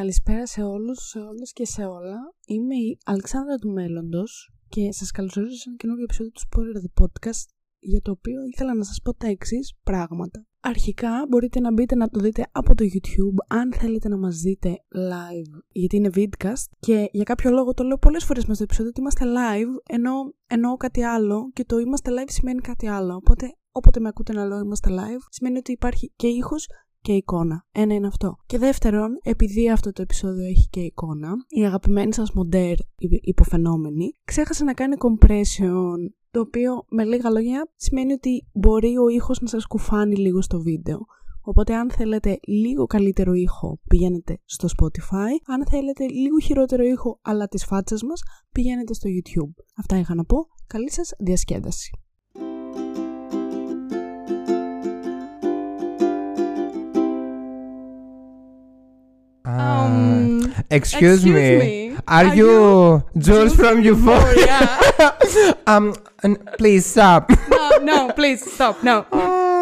Καλησπέρα σε όλους, σε όλες και σε όλα. Είμαι η Αλεξάνδρα του Μέλλοντος και σας καλωσορίζω σε ένα καινούργιο επεισόδιο του Spoiler The Podcast για το οποίο ήθελα να σας πω τα εξής πράγματα. Αρχικά μπορείτε να μπείτε να το δείτε από το YouTube αν θέλετε να μας δείτε live γιατί είναι vidcast και για κάποιο λόγο το λέω πολλές φορές μέσα στο επεισόδιο ότι είμαστε live ενώ εννοώ κάτι άλλο και το είμαστε live σημαίνει κάτι άλλο οπότε όποτε με ακούτε να λέω είμαστε live σημαίνει ότι υπάρχει και ήχος και εικόνα. Ένα είναι αυτό. Και δεύτερον, επειδή αυτό το επεισόδιο έχει και εικόνα, η αγαπημένη σας μοντέρ υποφαινόμενη ξέχασε να κάνει compression το οποίο με λίγα λόγια σημαίνει ότι μπορεί ο ήχος να σας κουφάνει λίγο στο βίντεο. Οπότε αν θέλετε λίγο καλύτερο ήχο πηγαίνετε στο Spotify, αν θέλετε λίγο χειρότερο ήχο αλλά της φάτσας μας πηγαίνετε στο YouTube. Αυτά είχα να πω. Καλή σας διασκέδαση. Um, excuse, me. Are, you, Jules from Euphoria? um, please stop. no, no, please stop. No.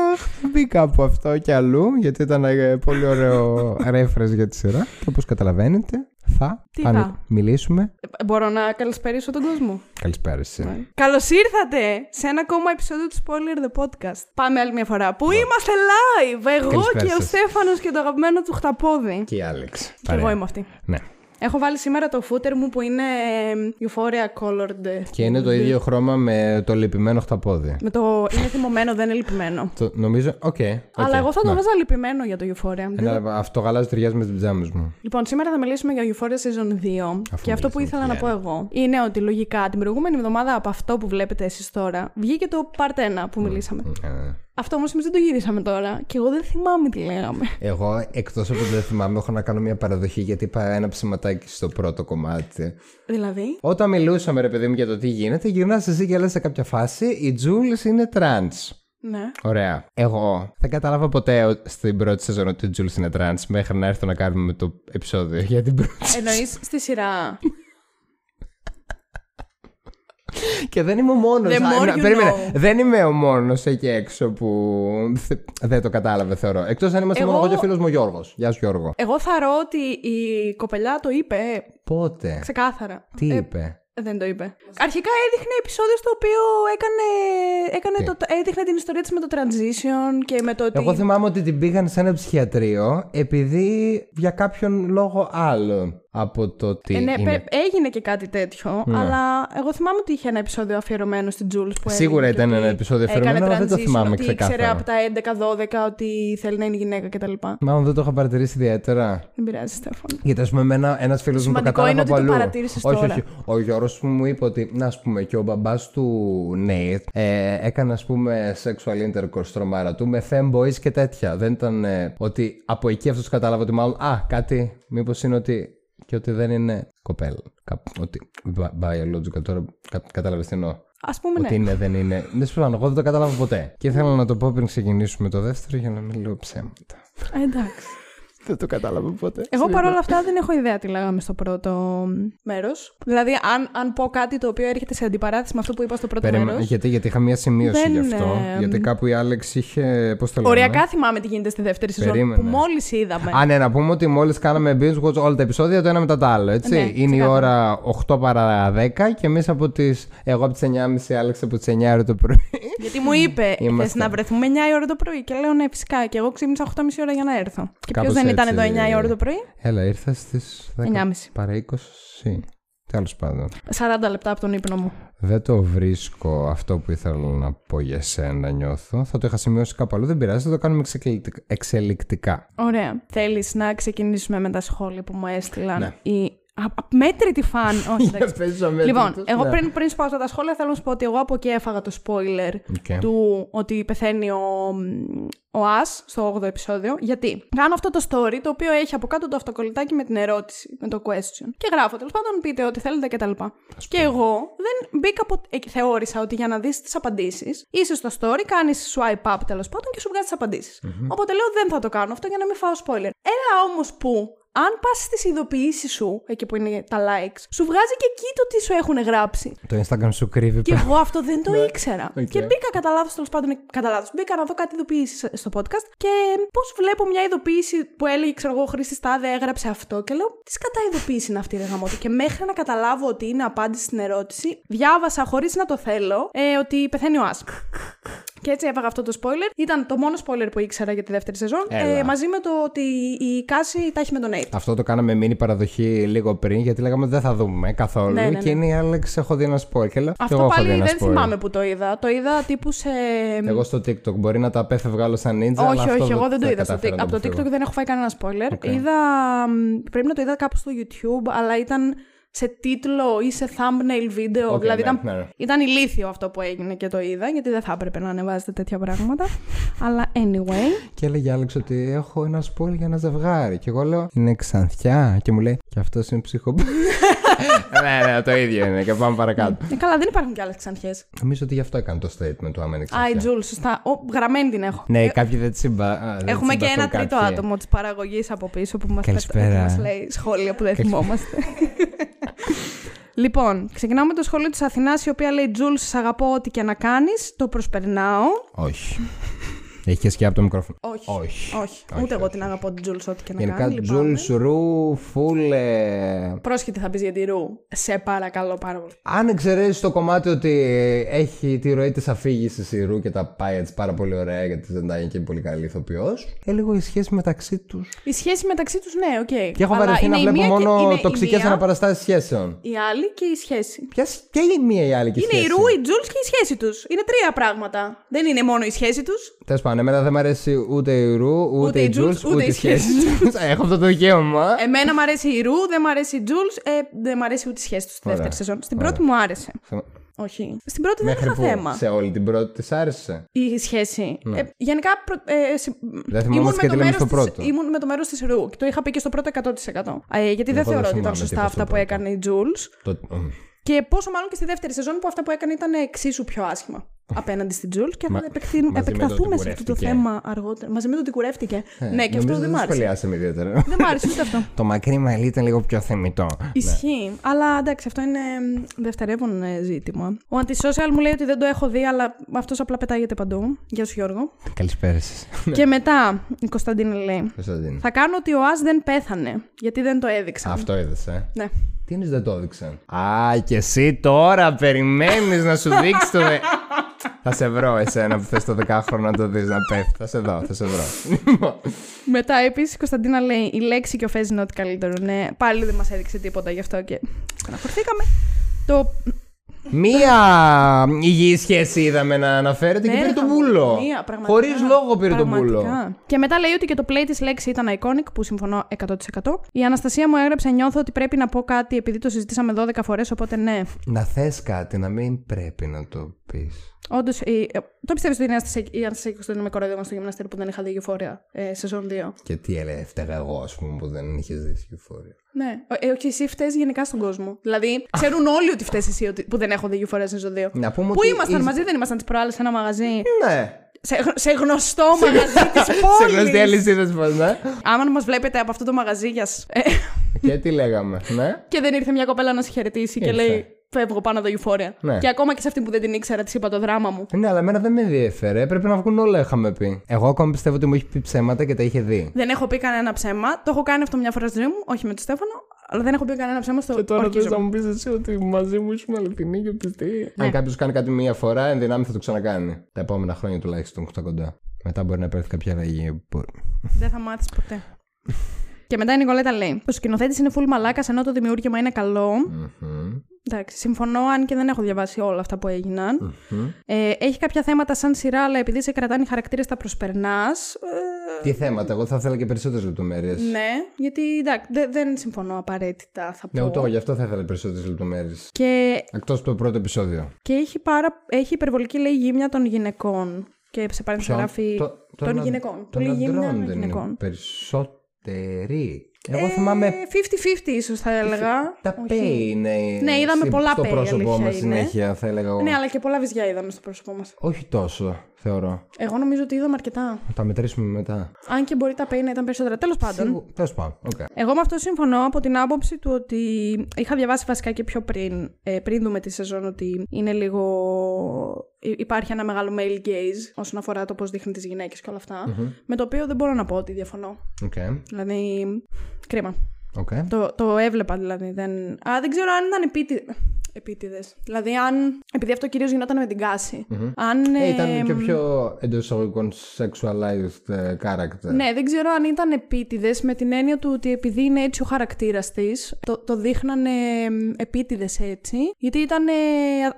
Μπήκα από αυτό κι αλλού, γιατί ήταν ε, πολύ ωραίο reference για τη σειρά. Και όπως καταλαβαίνετε, θα, Τι θα θα; μιλήσουμε. Ε, Μπορώ να καλησπερίσω τον κόσμο; Καλησπέρα εσύ. Καλώς ήρθατε σε ένα ακόμα επεισόδιο του Spoiler The Podcast. Πάμε άλλη μια φορά. Που είμαστε live! Εγώ Καλησπέρα και ο σας. Στέφανος και το αγαπημένο του χταπόδι. Και η Άλεξ. Και εγώ είμαι αυτή. Ναι. Έχω βάλει σήμερα το φούτερ μου που είναι ε, Euphoria Colored. Και είναι το ίδιο χρώμα με το λυπημένο χταπόδι. Με το. Είναι θυμωμένο, δεν είναι λυπημένο. Το, νομίζω, OK. OK, Αλλά εγώ θα το ναι. βάζα λυπημένο για το Euphoria. Ένα, αυτό γαλάζιο ταιριάζει με τις πιτζάμες μου. Λοιπόν, σήμερα θα μιλήσουμε για Euphoria Season 2. Αφού και αυτό που μιλήσαμε ήθελα να για πω ένα. εγώ είναι ότι λογικά την προηγούμενη εβδομάδα από αυτό που βλέπετε εσείς τώρα βγήκε το Part 1 που μιλήσαμε. Ε, Αυτό όμως εμείς δεν το γυρίσαμε τώρα. Και εγώ δεν θυμάμαι τι λέγαμε. Εγώ, εκτός από το δεν θυμάμαι, έχω να κάνω μια παραδοχή γιατί είπα ένα ψηματάκι στο πρώτο κομμάτι. δηλαδή; Όταν μιλούσαμε, ρε παιδί μου, για το τι γίνεται, γυρνάς εσύ και λες σε κάποια φάση, η Jules είναι trans. Ναι. Ωραία. Εγώ δεν κατάλαβα ποτέ ο- στην πρώτη σεζόν ότι η Jules είναι trans μέχρι να έρθω να κάνουμε το επεισόδιο για την πρώτη. Εννοείς στη σειρά. Και δεν είμαι ο μόνος. The more you know. Δεν είμαι ο μόνος εκεί έξω που θε- δεν το κατάλαβε, θεωρώ. Εκτός αν είμαστε Εγώ- μόνο εγώ και ο φίλος μου ο Γιώργος. Γεια σου, Γιώργο. Εγώ θαρώ ότι η κοπελιά το είπε Πότε; ξεκάθαρα. Τι Ε, είπε; δεν το είπε. Αρχικά έδειχνε επεισόδιο στο οποίο έκανε, έκανε Τι; το, έδειχνε την ιστορία της με το transition και με το ότι... Εγώ θυμάμαι ότι την πήγαν σε ένα ψυχιατρίο επειδή για κάποιον λόγο άλλο από το τι Ε, ναι, είναι. πε- έγινε και κάτι τέτοιο, Ναι. αλλά εγώ θυμάμαι ότι είχε ένα επεισόδιο αφιερωμένο στην Jules που Σίγουρα έλεγε ήταν ότι ένα επεισόδιο έκανε αφιερωμένο, αλλά δεν το transition, θυμάμαι ότι ήξερε ξεκάθαρα. από τα 11-12 ότι θέλει να είναι γυναίκα κτλ. Μάλλον δεν το είχα παρατηρήσει ιδιαίτερα. Δεν πειράζει, Στέφαν. Γιατί ας πούμε, ένα φίλος μου το Σημαντικό κατάλαβε είναι από ότι το αλλού. παρατήρησες όχι, τώρα. όχι. Ο Γιώργος μου είπε ότι, να ας πούμε, και ο μπαμπάς του Νέιτ ε, έκανε, ας πούμε, sexual intercourse στο μάρα του με femboys και τέτοια. Δεν ήταν ε, ότι από εκεί αυτός κατάλαβε ότι μάλλον, α, κάτι, μήπως είναι ότι. Και ότι δεν είναι κοπέλα. Κάπου, ότι. bi- Biological, τώρα κα, κατάλαβες τι εννοώ. Α πούμε, Ότι ναι. είναι, δεν είναι. Δεν σου πάνω, εγώ δεν το κατάλαβα ποτέ. Και ήθελα να το πω πριν ξεκινήσουμε το δεύτερο για να μην λέω ψέματα. Ε, εντάξει. Δεν το κατάλαβα ποτέ. Εγώ παρόλα αυτά δεν έχω ιδέα τι λέγαμε στο πρώτο μέρος. Δηλαδή, αν, αν πω κάτι το οποίο έρχεται σε αντιπαράθεση με αυτό που είπα στο πρώτο Περίμενε, μέρος. γιατί, γιατί είχα μία σημείωση Δεν, γι' αυτό. ε, γιατί κάπου η Άλεξ είχε. Πώς το λέμε; Οριακά θυμάμαι τι γίνεται στη δεύτερη σεζόν Περίμενε. που μόλις είδαμε. Α, ναι, να πούμε ότι μόλις κάναμε binge watch όλα τα επεισόδια το ένα μετά το άλλο, έτσι. Ναι, Είναι η ξεκάθαρα. ώρα 8 παρα 10 και εμείς από τις. Εγώ από τις 9.30, η Άλεξ από τις 9 ώρα το πρωί. Γιατί μου είπε, θες Είμαστε. να βρεθούμε 9 η ώρα το πρωί. Και λέω ναι, φυσικά. Και εγώ ξύπνησα 8.30 ώρα για να έρθω. Και ποιος Κάπως δεν ήταν έτσι. εδώ 9 η ώρα το πρωί; Έλα, ήρθα στις 10 9.30. παρα 20. Τέλος πάντων. 40 λεπτά από τον ύπνο μου. Δεν το βρίσκω αυτό που ήθελα να πω για σένα, νιώθω. Θα το είχα σημειώσει κάπου αλλού. Δεν πειράζει, θα το κάνουμε εξελικτικ- εξελικτικά. Ωραία. Θέλεις να ξεκινήσουμε με τα σχόλια που μου έστειλαν Ναι. οι α- αμέτρητοι φαν. Όχι, εντάξει. πες αμέτρητος, Λοιπόν, εγώ ναι. πριν, πριν σου πάω στα σχόλια, θέλω να σου πω ότι εγώ από εκεί έφαγα το spoiler OK. του ότι πεθαίνει ο, ο Ας στο 8ο επεισόδιο. Γιατί; Κάνω αυτό το story το οποίο έχει από κάτω το αυτοκολλητάκι με την ερώτηση, με το question. Και γράφω τέλος πάντων πείτε ό,τι θέλετε κτλ. Και εγώ δεν μπήκα ποτέ. ε, Θεώρησα ότι για να δεις τις απαντήσεις, είσαι στο story, κάνεις swipe up τέλος πάντων και σου βγάζει τις απαντήσεις. Οπότε λέω δεν θα το κάνω αυτό για να μην φάω spoiler. Έλα όμως που αν πας στις ειδοποιήσεις σου, εκεί που είναι τα likes, σου βγάζει και εκεί το τι σου έχουν γράψει. Το Instagram σου κρύβει Και πέρα. εγώ αυτό δεν το Ναι. ήξερα. Οκ. Και μπήκα κατά λάθος, τέλος πάντων. Κατά λάθος, Μπήκα να δω κάτι ειδοποίηση στο podcast και πώς βλέπω μια ειδοποίηση που έλεγε, ξέρω εγώ, ο Χρήστης Τάδε έγραψε αυτό. Και λέω, τι κατά ειδοποίηση είναι αυτή, ρε γαμότο. Και μέχρι να καταλάβω ότι είναι απάντηση στην ερώτηση, διάβασα χωρίς να το θέλω ε, ότι πεθαίνει ο Άσπ. Και έτσι έφαγα αυτό το spoiler. Ήταν το μόνο spoiler που ήξερα για τη δεύτερη σεζόν. Έλα. Ε, μαζί με το ότι η Κάση τα έχει με τον Nate. Αυτό το κάναμε μίνι παραδοχή λίγο πριν, γιατί λέγαμε ότι δεν θα δούμε καθόλου. Ναι, ναι, ναι. Και είναι η Άλεξ, έχω δει ένα spoiler. Και λέω, «Κι Αυτό εγώ έχω δει πάλι ένα δεν spoiler». θυμάμαι που το είδα. Το είδα τύπου σε. Εγώ στο TikTok μπορεί να τα απέφευγα άλλο σαν ninja. αλλά Όχι, αυτό όχι, εγώ δεν το είδα στο κατάφερα TikTok. να Από το αποφύγω. TikTok δεν έχω φάει κανένα spoiler. OK. Είδα. μ, Πρέπει να το είδα κάπου στο YouTube, αλλά ήταν σε τίτλο ή σε thumbnail βίντεο. Οκ, δηλαδή ναι, ήταν, ναι, ναι. ήταν ηλίθιο αυτό που έγινε και το είδα, γιατί δεν θα έπρεπε να ανεβάζετε τέτοια πράγματα. αλλά anyway. Και έλεγε η Άλεξ ότι έχω ένα spoiler για ένα ζευγάρι. Και εγώ λέω, Είναι ξανθιά. Και μου λέει, Και αυτός είναι ψυχο. ναι, ναι, το ίδιο είναι. Και πάμε παρακάτω. Ε, καλά, δεν υπάρχουν κι άλλες ξανθιές. Νομίζω ότι γι' αυτό έκανε το statement του άμα είναι Α, η ξανθιά. Τζούλ, σωστά. Ο, γραμμένη την έχω. Ναι, κάποιοι δεν τσιμπα... α, δεν Έχουμε και τσιμπαθούν ένα τρίτο κάποιοι. άτομο της παραγωγής από πίσω που μας Καλησπέρα. λέει σχόλια που δεν θυμόμαστε. λοιπόν, ξεκινάω με το σχολείο της Αθηνάς, η οποία λέει Τζούλ, σ' αγαπώ ό,τι και να κάνεις. Το προσπερνάω. Όχι. Έχει και σκιά από το μικρόφωνο. Όχι. Όχι. Όχι. Ούτε εγώ την αγαπώ την Τζούλς, ό,τι και να Γενικά, κάνει. λυπάμαι. Τζούλς, Σουρού, Φούλε. Πρόσχετη θα πεις για τη Ρου. Σε παρακαλώ πάρα πολύ. Αν εξαιρέσεις το κομμάτι ότι έχει τη ροή της αφήγησης η Ρου και τα πάει έτσι πάρα πολύ ωραία γιατί δεν ήταν και πολύ καλή ηθοποιός. Ε, λίγο η σχέση μεταξύ τους. Η σχέση μεταξύ τους, ναι, οκ. Και έχω Αλλά βαρεθεί είναι να η βλέπω μία και- μόνο είναι η τοξικές μία, αναπαραστάσεις σχέσεων. Η άλλη και η σχέση. Ποια, σ- ποια είναι η μία η άλλη και η Είναι η σχέση. Ρου, η Τζούλς και η σχέση τους. Είναι τρία πράγματα. Δεν είναι μόνο η σχέση τους. Τέλος πάντων, εμένα δεν μου αρέσει ούτε η Ρου, ούτε, Ούτε η η Τζούλς, Jules, ούτε η σχέση του. Έχω αυτό το δικαίωμα. Εμένα μου αρέσει η Ρου, δεν μου αρέσει η Τζούλς, ε, δεν μου αρέσει ούτε η σχέση τους στη Ωραία. δεύτερη σεζόν. Στην Ωραία. πρώτη μου άρεσε. Θεμα- Όχι. Στην πρώτη δεν Μέχρι είχα που θέμα. σε όλη την πρώτη της άρεσε; Η σχέση. Ε, γενικά. προ- Ε, συ- Δεν θυμόμαστε με και τι το λέμε μέρος στο της- πρώτο. Ήμουν με το μέρος της Ρου. Και το είχα πει και στο πρώτο 100%. Ε, γιατί δεν Εγώ δεν θεωρώ ότι ήταν θυμάμαι τι σωστά είπα αυτά στο που πρώτο. έκανε η Τζούλς. Το... μ. Και πόσο μάλλον και στη δεύτερη σεζόν που αυτά που έκανε ήταν εξίσου πιο άσχημα απέναντι στην Τζούλ. Και θα Μα- επεκτείν- μαζί με το επεκταθούμε ότι σε αυτό το κουρεύτηκε. θέμα αργότερα. Μαζί με το ότι κουρεύτηκε. Ε, ναι, και αυτό νομίζω δεν μ' άρεσε. σχολιάσαμε ιδιαίτερα. Δεν μ' άρεσε ούτε αυτό. Το μακρύ μαλλί ήταν λίγο πιο θεμητό. Ισχύει. Αλλά εντάξει, αυτό είναι μ, δευτερεύον ε, ζήτημα. Ο Antisocial μου λέει ότι δεν το έχω δει, αλλά αυτός απλά πετάγεται παντού. Γεια σου, Γιώργο. Καλησπέρα σας. και μετά η Κωνσταντίνα λέει: Κωνσταντίν. Θα κάνω ότι ο Άς δεν πέθανε. Γιατί δεν το έδειξαν. Αυτό είδε, ε. Ναι. Τι είναι δεν το έδειξαν; Α, και εσύ τώρα περιμένεις να σου δείξει το. δε- θα σε βρω εσένα που θες το δεκάχρονο να το δεις να πέφτει. Θα σε δω, θα σε βρω. Μετά επίσης η Κωνσταντίνα λέει: Η λέξη και ο Φέζ είναι ό,τι καλύτερο. Ναι, πάλι δεν μας έδειξε τίποτα γι' αυτό και στεναχωρηθήκαμε. Το. Μία υγιή σχέση είδαμε να αναφέρεται και Ναι, πήρε ρε, το χαμό. βούλο. Μία, πραγματικά. Χωρίς λόγο πήρε το βούλο. Πραγματικά. Και μετά λέει ότι και το play της λέξης ήταν iconic, που συμφωνώ 100%. Η Αναστασία μου έγραψε: Νιώθω ότι πρέπει να πω κάτι επειδή το συζητήσαμε 12 φορές, οπότε ναι. Να θες κάτι, να μην πρέπει να το πεις. Όντως, το πιστεύεις ότι η Αναστασία, η Αναστασία Κωνσταντίνου με κοροϊδεύαν στο γυμναστήριο που δεν είχα δει euforia ε, σεζόν 2. Και τι έλεγε, φταίγα εγώ, ας πούμε, που δεν είχε δει Euphoria. Ναι. Ε, όχι, εσύ φταίεις γενικά στον κόσμο. Δηλαδή, ξέρουν όλοι ότι φταίεις εσύ ότι, που δεν έχω δει euforia σεζόν 2. Να πούμε Πού ότι ήμασταν είσαι- μαζί, δεν ήμασταν τις προάλλες σε ένα μαγαζί; Ναι. Σε, γνω- σε γνωστό μαγαζί της Σε πόλης. γνωστή αλυσίδα πώ, ναι. Άμα μας βλέπετε από αυτό το μαγαζί για σ- ε, Και τι λέγαμε, ναι. και δεν ήρθε μια κοπέλα να σε χαιρετήσει και Ήρθε. λέει Φεύγω πάνω το Euphoria. Ναι. Και ακόμα και σε αυτή που δεν την ήξερα, της είπα το δράμα μου. Ναι, αλλά εμένα δεν με ενδιαφέρε. Πρέπει να βγουν όλα, είχαμε πει. Εγώ ακόμα πιστεύω ότι μου έχει πει ψέματα και τα είχε δει. Δεν έχω πει κανένα ψέμα. Το έχω κάνει αυτό μια φορά στη ζωή μου, όχι με τον Στέφανο, αλλά δεν έχω πει κανένα ψέμα στο ορκίζομαι. μου πεις εσύ ότι μαζί μου ήσουν αληθινή και πιστή. Ναι. Αν κάποιος κάνει κάτι μία φορά, εν δυνάμει θα το ξανακάνει. Τα επόμενα χρόνια τουλάχιστον στα κοντά. Μετά μπορεί να υπέρθει κάποια αλλαγή. που- Δεν θα μάθεις ποτέ. Και μετά η Νικολέτα λέει: Ο σκηνοθέτης είναι full μαλάκας ενώ το δημιούργημα είναι καλό. Μμμ. Εντάξει, συμφωνώ, αν και δεν έχω διαβάσει όλα αυτά που έγιναν. Μμμ. Ε, έχει κάποια θέματα σαν σειρά, αλλά επειδή σε κρατάνε οι χαρακτήρες, τα προσπερνάς. Ε, Τι θέματα, εγώ θα ήθελα και περισσότερες λεπτομέρειες. ναι, γιατί εντάξει, δε- δεν συμφωνώ απαραίτητα, θα πω. Ναι, ούτε εγώ γι' αυτό θα ήθελα περισσότερες λεπτομέρειες. Και, Εκτός από το πρώτο επεισόδιο. και έχει, πάρα, έχει υπερβολική λέει γύμνια των γυναικών. Και σε παρένθεση γράφει. Το- των αν- γυναικών. Των Πολύ γύμνια ανδρών των δεν γυναικών. είναι περισσότεροι. Εγώ θυμάμαι. Ε, 50-50 ίσως θα έλεγα. Τα Όχι. πέι είναι. Ναι, είδαμε στη- πολλά στο πέι, πρόσωπό αλήθεια μας είναι. συνέχεια, θα έλεγα εγώ. Ναι, αλλά και πολλά βυζιά είδαμε στο πρόσωπό μας. Όχι τόσο. Θεωρώ. Εγώ νομίζω ότι είδαμε αρκετά. Θα τα μετρήσουμε μετά. Αν και μπορεί τα πέι να ήταν περισσότερα. Τέλος πάντων. Τέλος πάντων. Okay. Εγώ με αυτό συμφωνώ από την άποψη του ότι είχα διαβάσει βασικά και πιο πριν, ε, πριν δούμε τη σεζόν, ότι είναι λίγο. Υπάρχει ένα μεγάλο male gaze όσον αφορά το πώς δείχνει τις γυναίκες και όλα αυτά. Mm-hmm. Με το οποίο δεν μπορώ να πω ότι διαφωνώ. Okay. Δηλαδή. Κρίμα. Okay. Το, το έβλεπα δηλαδή. Δεν... Α, δεν ξέρω αν ήταν επίτη επίτηδες. Δηλαδή, αν. Επειδή αυτό κυρίως γινόταν με την κάση. Mm-hmm. Αν, ε, ήταν και πιο εντός εισαγωγικών sexualized ε, character. Ναι, δεν ξέρω αν ήταν επίτηδες με την έννοια του ότι επειδή είναι έτσι ο χαρακτήρας της, το, το δείχνανε επίτηδες έτσι. Γιατί ήταν. Ε,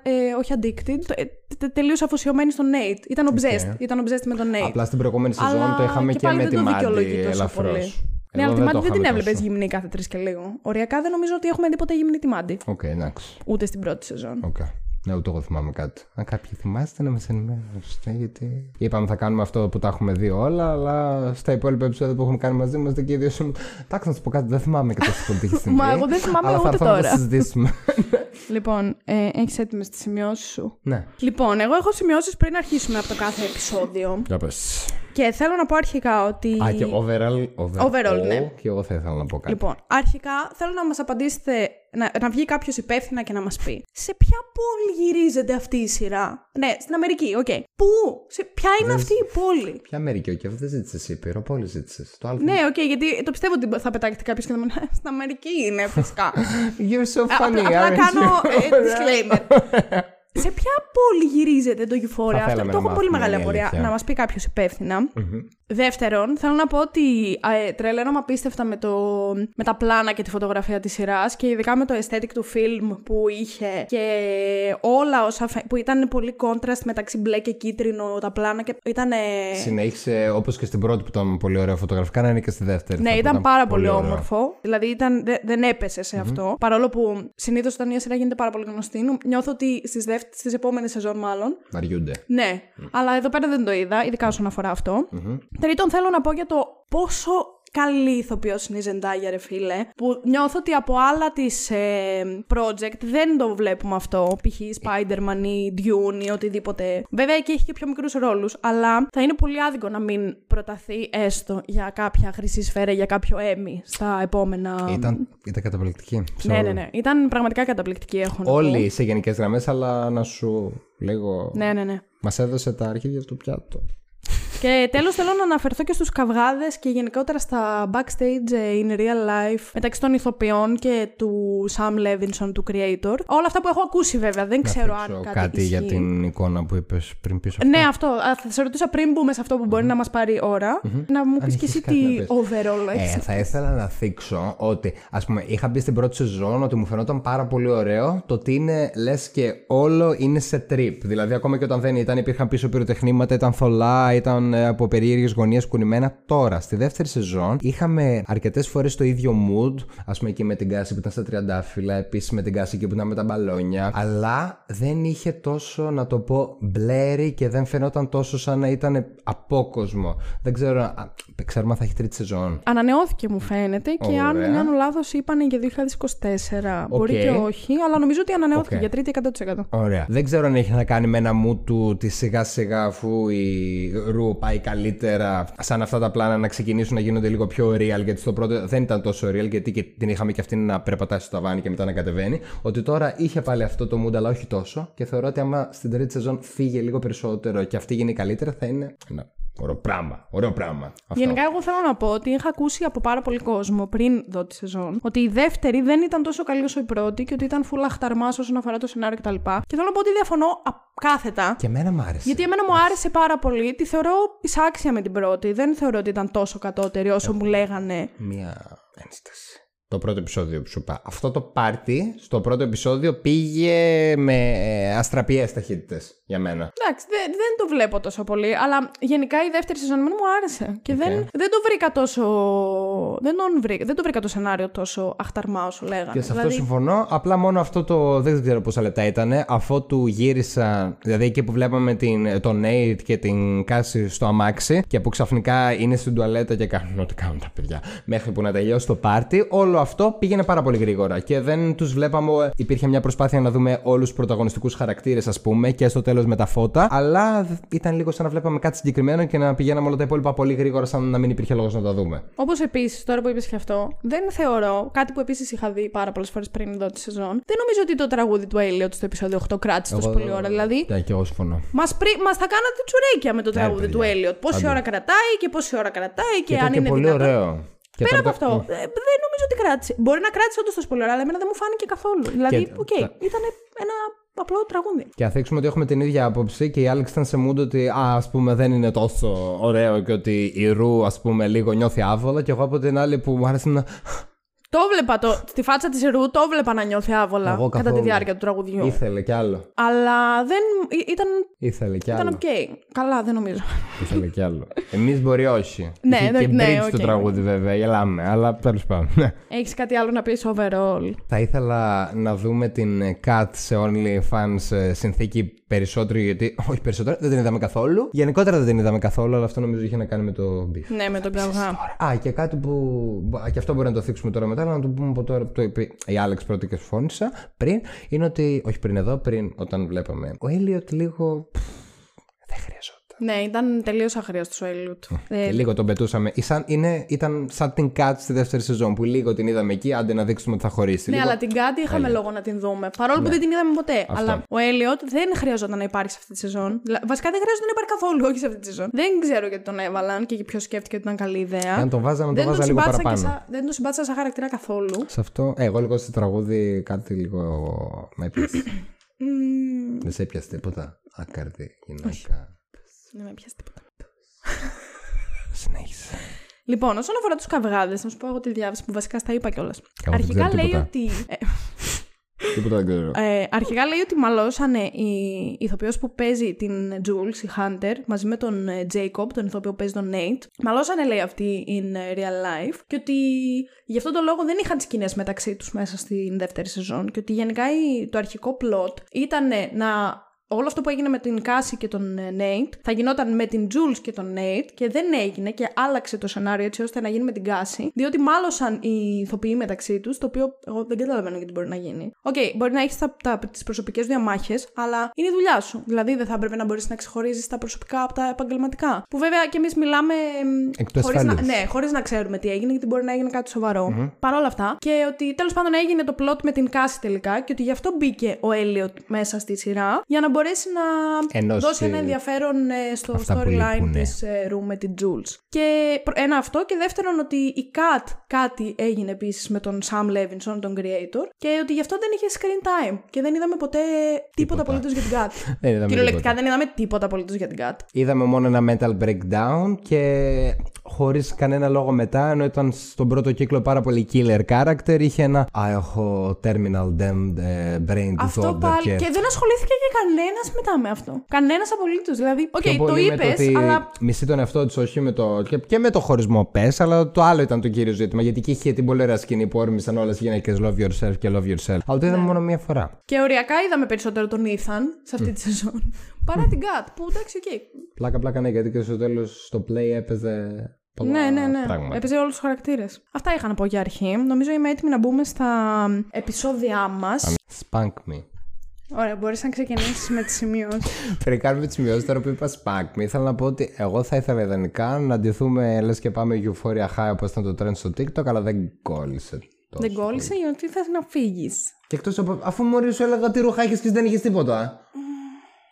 ε, όχι addicted. Ε, τελείως αφοσιωμένη στον Nate. Ήταν obsessed. Okay. Ήταν obsessed με τον Nate. Απλά στην προηγούμενη σεζόν Αλλά το είχαμε και, και με τη Μάντι ελαφρώς. Ναι, αλλά τη Μάντι δεν την έβλεπες γυμνή κάθε τρεις και λίγο. Οριακά δεν νομίζω ότι έχουμε δει ποτέ γυμνή τη Μάντι. OK, okay, εντάξει. Ούτε στην πρώτη σεζόν. Okay. Ναι, ούτε εγώ θυμάμαι κάτι. Αν κάποιοι θυμάστε να μας ενημερώσετε, γιατί. Είπαμε θα κάνουμε αυτό που τα έχουμε δει όλα, αλλά στα υπόλοιπα επεισόδια που έχουμε κάνει μαζί είμαστε και οι δύο σου. Εντάξει, να σου πω κάτι, δεν θυμάμαι και τόσο πολιτική στιγμή. Μα εγώ δεν θυμάμαι αλλά ούτε θα τώρα. Να συζητήσουμε. λοιπόν, ε, έχεις έτοιμες τις σημειώσεις σου; Ναι. Λοιπόν, εγώ έχω σημειώσεις πριν αρχίσουμε από το κάθε επεισόδιο. Για πες. Και θέλω να πω αρχικά ότι. Α, και overall. Overall, overall ναι. Και εγώ θα ήθελα να πω κάτι. Λοιπόν, αρχικά θέλω να μας απαντήσετε, να, να βγει κάποιος υπεύθυνα και να μας πει. Σε ποια πόλη γυρίζεται αυτή η σειρά; Ναι, στην Αμερική, OK. Okay. Πού, σε, ποια είναι Δεν- αυτή η πόλη; Ποια Αμερική, όχι, αυτό δεν ζήτησε η Πύρο, πόλη ζήτησες. Το άλλο. Ναι, οκ, γιατί το πιστεύω ότι θα πεταχτεί κάποιος και θα μου λέει Στην Αμερική είναι, φυσικά. You're so Α, funny. απλά, απλά aren't κάνω you? ε, disclaimer. Σε ποια πόλη γυρίζεται το Euphoria, Θα αυτό; θέλαμε το να έχω πολύ μάθουμε, μεγάλη είναι η απορία. αλήθεια. Να μας πει κάποιος υπεύθυνα. Μμμ. Δεύτερον, θέλω να πω ότι ε, τρελαίνομαι απίστευτα με, το, με τα πλάνα και τη φωτογραφία της σειράς και ειδικά με το aesthetic του film που είχε και όλα όσα φε- που ήταν πολύ contrast μεταξύ μπλε και κίτρινο τα πλάνα και ήταν... Συνέχισε όπως και στην πρώτη που ήταν πολύ ωραία φωτογραφικά, να είναι και στη δεύτερη. Ναι, Θα πω, ήταν πάρα πολύ, ωραίο. όμορφο. Δηλαδή ήταν, δε- δεν έπεσε σε αυτό. Παρόλο που συνήθως όταν μια σειρά γίνεται πάρα πολύ γνωστή, νο- νιώθω ότι στις στις επόμενες σεζόν, μάλλον. Βαριούνται. Ναι, αλλά εδώ πέρα δεν το είδα, ειδικά όσον αφορά αυτό. Μμμ. Τρίτον, θέλω να πω για το πόσο καλή ηθοποιός είναι η Ζεντάγια, ρε φίλε. Που νιώθω ότι από άλλα της project δεν το βλέπουμε αυτό. Π.χ. Spider-Man ή Dune ή οτιδήποτε. Βέβαια και έχει και πιο μικρούς ρόλους. Αλλά θα είναι πολύ άδικο να μην προταθεί έστω για κάποια χρυσή σφαίρα ή για κάποιο Emmy στα επόμενα. Ήταν, ήταν καταπληκτική. Ναι, ναι, ναι. Ήταν πραγματικά καταπληκτική, έχω να πω. Όλοι σε γενικές γραμμές, αλλά να σου λίγο. Ναι, ναι, ναι. Μας έδωσε τα αρχίδια στο πιάτο. Και τέλος θέλω να αναφερθώ και στους καυγάδες και γενικότερα στα backstage ε, in real life μεταξύ των ηθοποιών και του Sam Levinson, του creator. Όλα αυτά που έχω ακούσει βέβαια, δεν ξέρω να αν θίξω κάτι, κάτι για ισχύει. την εικόνα που είπες πριν πίσω. Ναι, αυτό. Α, Θα σε ρωτήσω πριν μπούμε σε αυτό που μπορεί να μας πάρει ώρα, να μου Αν πει κι έχεις εσύ κάτι τι να πεις. overall Ε, έχεις. θα ήθελα να θίξω ότι, ας πούμε, είχα μπει στην πρώτη σεζόν ότι μου φαινόταν πάρα πολύ ωραίο το ότι είναι λες και όλο είναι σε trip. Δηλαδή, ακόμα και όταν δεν ήταν, υπήρχαν πίσω πυροτεχνήματα, ήταν θολά, ήταν ε, από περίεργες γωνίες κουνημένα. Τώρα, στη δεύτερη σεζόν, είχαμε αρκετές φορές το ίδιο mood. Α πούμε, εκεί με την Κάση που ήταν στα τριαντάφυλλα, επίσης με την Κάση εκεί που ήταν με τα μπαλόνια. Αλλά δεν είχε τόσο, να το πω, blurry και δεν φαινόταν τόσο σαν να ήταν απόκοσμο. Δεν ξέρω, α, ξέρουμε αν θα έχει τρίτη σεζόν. Ανανεώθηκε μου φαίνεται και αν Ωραία. δεν κάνω λάθος είπαν για 2024. Μπορεί Οκ. και όχι, αλλά νομίζω ότι ανανεώθηκε Οκ. για τρίτη 100%. Ωραία. Δεν ξέρω αν έχει να κάνει με ένα mood του ότι σιγά σιγά αφού η Ru πάει καλύτερα, σαν αυτά τα πλάνα να ξεκινήσουν να γίνονται λίγο πιο real. Γιατί στο πρώτο δεν ήταν τόσο real, γιατί και την είχαμε και αυτή να περπατάει στο ταβάνι και μετά να κατεβαίνει. Ότι τώρα είχε πάλι αυτό το mood, αλλά όχι τόσο. Και θεωρώ ότι άμα στην τρίτη σεζόν φύγει λίγο περισσότερο και αυτή γίνει καλύτερα, θα είναι ένα ωραίο πράγμα. Ωραίο πράγμα. Αυτό. Γενικά, εγώ θέλω να πω ότι είχα ακούσει από πάρα πολύ κόσμο πριν δω τη σεζόν ότι η δεύτερη δεν ήταν τόσο καλή όσο η πρώτη και ότι ήταν full αχταρμάς όσον αφορά το σενάριο κτλ. Και θέλω να πω ότι διαφωνώ α- κάθετα. Και εμένα μ' άρεσε. Γιατί εμένα μου άρεσε πάρα πολύ. Τη θεωρώ εισάξια με την πρώτη. Δεν θεωρώ ότι ήταν τόσο κατώτερη όσο μου λέγανε. Μία ένσταση. Το πρώτο επεισόδιο που σου είπα. Αυτό το πάρτι στο πρώτο επεισόδιο πήγε με ε, αστραπιές ταχύτητες για μένα. Εντάξει, δεν, δεν το βλέπω τόσο πολύ. Αλλά γενικά η δεύτερη σεζόν εμένα μου άρεσε. Και δεν, δεν το βρήκα τόσο. Δεν, τον βρήκα, δεν το βρήκα το σενάριο τόσο αχταρμά όσο λέγανε. Και σε αυτό Δηλαδή, συμφωνώ. Απλά μόνο αυτό το. Δεν ξέρω πόσα λεπτά ήταν. Αφού του γύρισα. Δηλαδή εκεί που βλέπαμε την, τον Nate και την Κάση στο αμάξι. Και που ξαφνικά είναι στην τουαλέτα και κάνουν ό,τι κάνουν τα παιδιά. Μέχρι που να τελειώσει το πάρτι. Όλο αυτό πήγαινε πάρα πολύ γρήγορα και δεν τους βλέπαμε. Υπήρχε μια προσπάθεια να δούμε όλους τους πρωταγωνιστικούς χαρακτήρες, ας πούμε, και στο τέλος με τα φώτα. Αλλά ήταν λίγο σαν να βλέπαμε κάτι συγκεκριμένο και να πηγαίναμε όλα τα υπόλοιπα πολύ γρήγορα, σαν να μην υπήρχε λόγος να τα δούμε. Όπως επίσης, τώρα που είπες και αυτό, δεν θεωρώ κάτι που επίσης είχα δει πάρα πολλές φορές πριν εδώ τη σεζόν. Δεν νομίζω ότι το τραγούδι του Elliot στο επεισόδιο 8 κράτησε τόσο πολύ ώρα. Δηλαδή, Ναι, και εγώ συμφωνώ. Μας μας θα κάνατε τσουρέκια με το τραγούδι του παιδιά. Elliot. Πόση Άντε. ώρα κρατάει και πόση ώρα κρατάει και, Και ήταν αν και είναι πολύ δυνατόν. Ωραίο. Και Πέρα από τώρα το- αυτό, ε, δεν νομίζω ότι κράτησε. Μπορεί να κράτησε όντως τόσο πολύ ώρα, αλλά εμένα δεν μου φάνηκε καθόλου. Δηλαδή, Και- οκ, τα- ήταν ένα απλό τραγούδι. Και να δείξουμε ότι έχουμε την ίδια άποψη και η Άλεξ ήταν σε mood ότι α, ας πούμε δεν είναι τόσο ωραίο και ότι η Ρου ας πούμε λίγο νιώθει άβολα και εγώ από την άλλη που μου άρεσε να... Το βλέπα το, στη φάτσα της Ρου, το βλέπα να νιώθει άβολα Εγώ κατά τη καθόλου. διάρκεια του τραγουδιού. Ήθελε κι άλλο. Αλλά δεν. ή- ήταν, Ήθελε κι ήταν άλλο. οκ. Καλά, δεν νομίζω. Ήθελε κι άλλο. Εμείς μπορεί όχι. Ναι, Είχε ναι, και ναι, bridge OK. το τραγούδι βέβαια, γελάμε, αλλά τέλος πάντων. ναι. Έχεις κάτι άλλο να πεις overall; Θα ήθελα να δούμε την Kat σε OnlyFans ε, συνθήκη περισσότερο, γιατί. Όχι περισσότερο, δεν την είδαμε καθόλου. Γενικότερα δεν την είδαμε καθόλου, αλλά αυτό νομίζω είχε να κάνει με το beef. Ναι, με τον καυγά. Α, και κάτι που. α, Και αυτό μπορεί να το θίξουμε τώρα μετά, αλλά να το πούμε από τώρα που το είπε η Άλεξ πρώτη και φώνησα πριν. Είναι ότι. Όχι πριν εδώ, πριν όταν βλέπαμε. Ο Έλιοτ λίγο. πφ, Δεν χρειαζόταν. Ναι, ήταν τελείως αχρίαστο ο Έλιουτ. Και λίγο τον πετούσαμε. Σαν, είναι, ήταν σαν την Kat στη δεύτερη σεζόν που λίγο την είδαμε εκεί, άντε να δείξουμε ότι θα χωρίσει. Ναι, λίγο... αλλά την Κάτι είχαμε λόγο να την δούμε. Παρόλο που δεν την είδαμε ποτέ. Αλλά ο Έλιοτ δεν χρειαζόταν να υπάρχει σε αυτή τη σεζόν. Δηλα- Βασικά δεν χρειαζόταν να υπάρχει καθόλου, όχι σε αυτή τη σεζόν. Δεν ξέρω γιατί τον έβαλαν και ποιος σκέφτηκε ότι ήταν καλή ιδέα. Αν τον βάζα, να τον δεν βάζα λίγο συμπάθησα παραπάνω. και σαν- δεν τον συμπάθησα σαν χαρακτήρα καθόλου. Σε αυτό, ε, εγώ λίγο στο τραγούδι κάτι λίγο με έπιασε. Μμμ, δεν σε έπιασε τίποτα. Άκαρδη γυναίκα. Δεν με πιάσεις τίποτα. Συνέχισε. Λοιπόν, όσον αφορά τους καυγάδε, να σου πω εγώ τη διάβαση που βασικά στα είπα κιόλας. δεν Αρχικά ξέρω λέει τίποτα. ότι. ε, Τίποτα δεν ξέρω. Ε, αρχικά λέει ότι μαλώσανε η ηθοποιός που παίζει την Jules, η Hunter, μαζί με τον ε, Jacob, τον ηθοποιό που παίζει τον Nate. Μαλώσανε λέει αυτή in ε, real life και ότι γι' αυτόν τον λόγο δεν είχαν τις σκηνές μεταξύ τους μέσα στην δεύτερη σεζόν και ότι γενικά η- το αρχικό plot ήταν να... Όλο αυτό που έγινε με την Κάση και τον ε, Nate θα γινόταν με την Jules και τον Nate και δεν έγινε και άλλαξε το σενάριο έτσι ώστε να γίνει με την Κάση. Διότι μάλωσαν οι ηθοποιοί μεταξύ τους, το οποίο εγώ δεν καταλαβαίνω γιατί μπορεί να γίνει. Οκ, μπορεί να έχεις τις προσωπικές διαμάχες, αλλά είναι η δουλειά σου. Δηλαδή δεν θα έπρεπε να μπορείς να ξεχωρίζεις τα προσωπικά από τα επαγγελματικά. Που βέβαια και εμείς μιλάμε. Εκ του χωρίς να, ασφαλείας. ναι, χωρίς να ξέρουμε τι έγινε, γιατί μπορεί να έγινε κάτι σοβαρό. Παρ' όλα αυτά. Και ότι τέλος πάντων έγινε το plot με την Cassie τελικά και ότι γι' αυτό μπήκε ο Elliot μέσα στη σειρά για να μπορέσει να Ενώσει δώσει ένα ενδιαφέρον ε, στο αυτά που storyline λείπουνε. της Rue με την Jules. Και προ- ένα αυτό και δεύτερον ότι η Kat κάτι έγινε επίσης με τον Sam Levinson, τον creator και ότι γι' αυτό δεν είχε screen time και δεν είδαμε ποτέ τίποτα απολύτως για την Kat. Δεν είδαμε Κυριολεκτικά τίποτα. δεν είδαμε τίποτα απολύτως για την Kat. Είδαμε μόνο ένα mental breakdown και χωρίς κανένα λόγο μετά, ενώ ήταν στον πρώτο κύκλο πάρα πολύ killer character, είχε ένα Α, έχω terminal damned ε, brain Αυτό disorder πάλι. και... Και δεν ασχολήθηκε και κανένα μετά με αυτό. Κανένας απολύτως. Δηλαδή, οκ, Πιο το πολύ με είπες, ότι αλλά. μισεί τον εαυτό τη, όχι με το. Και, και με το χωρισμό πες, αλλά το άλλο ήταν το κύριο ζήτημα. Γιατί εκεί είχε την πολύ ωραία σκηνή που όρμησαν όλες οι γυναίκες love yourself και love yourself. Αλλά το είδαμε Ναι. μόνο μία φορά. Και οριακά είδαμε περισσότερο τον Ethan σε αυτή τη σεζόν. Παρά την Kat, που εντάξει, οκ. Πλάκα, πλάκα, ναι, γιατί και στο τέλος στο play έπαιζε. Πολλά Ναι, ναι, ναι. Πράγματα. Έπαιζε όλους τους χαρακτήρες. Αυτά είχα να πω για αρχή. Νομίζω είμαι έτοιμη να μπούμε στα επεισόδια μας. Spank me. Ωραία, μπορείς να ξεκινήσεις με τις σημειώσεις. Πριν κάνουμε τις σημειώσεις τώρα που είπα Spank me, ήθελα να πω ότι εγώ θα ήθελα ιδανικά να ντυθούμε λες και πάμε Euphoria High όπως ήταν το trend στο TikTok, αλλά δεν κόλλησε. τόσο Δεν κόλλησε γιατί θες να φύγεις. Και εκτός από. Αφού μόλι σου έλεγα τι ρούχα έχεις και δεν είχες τίποτα.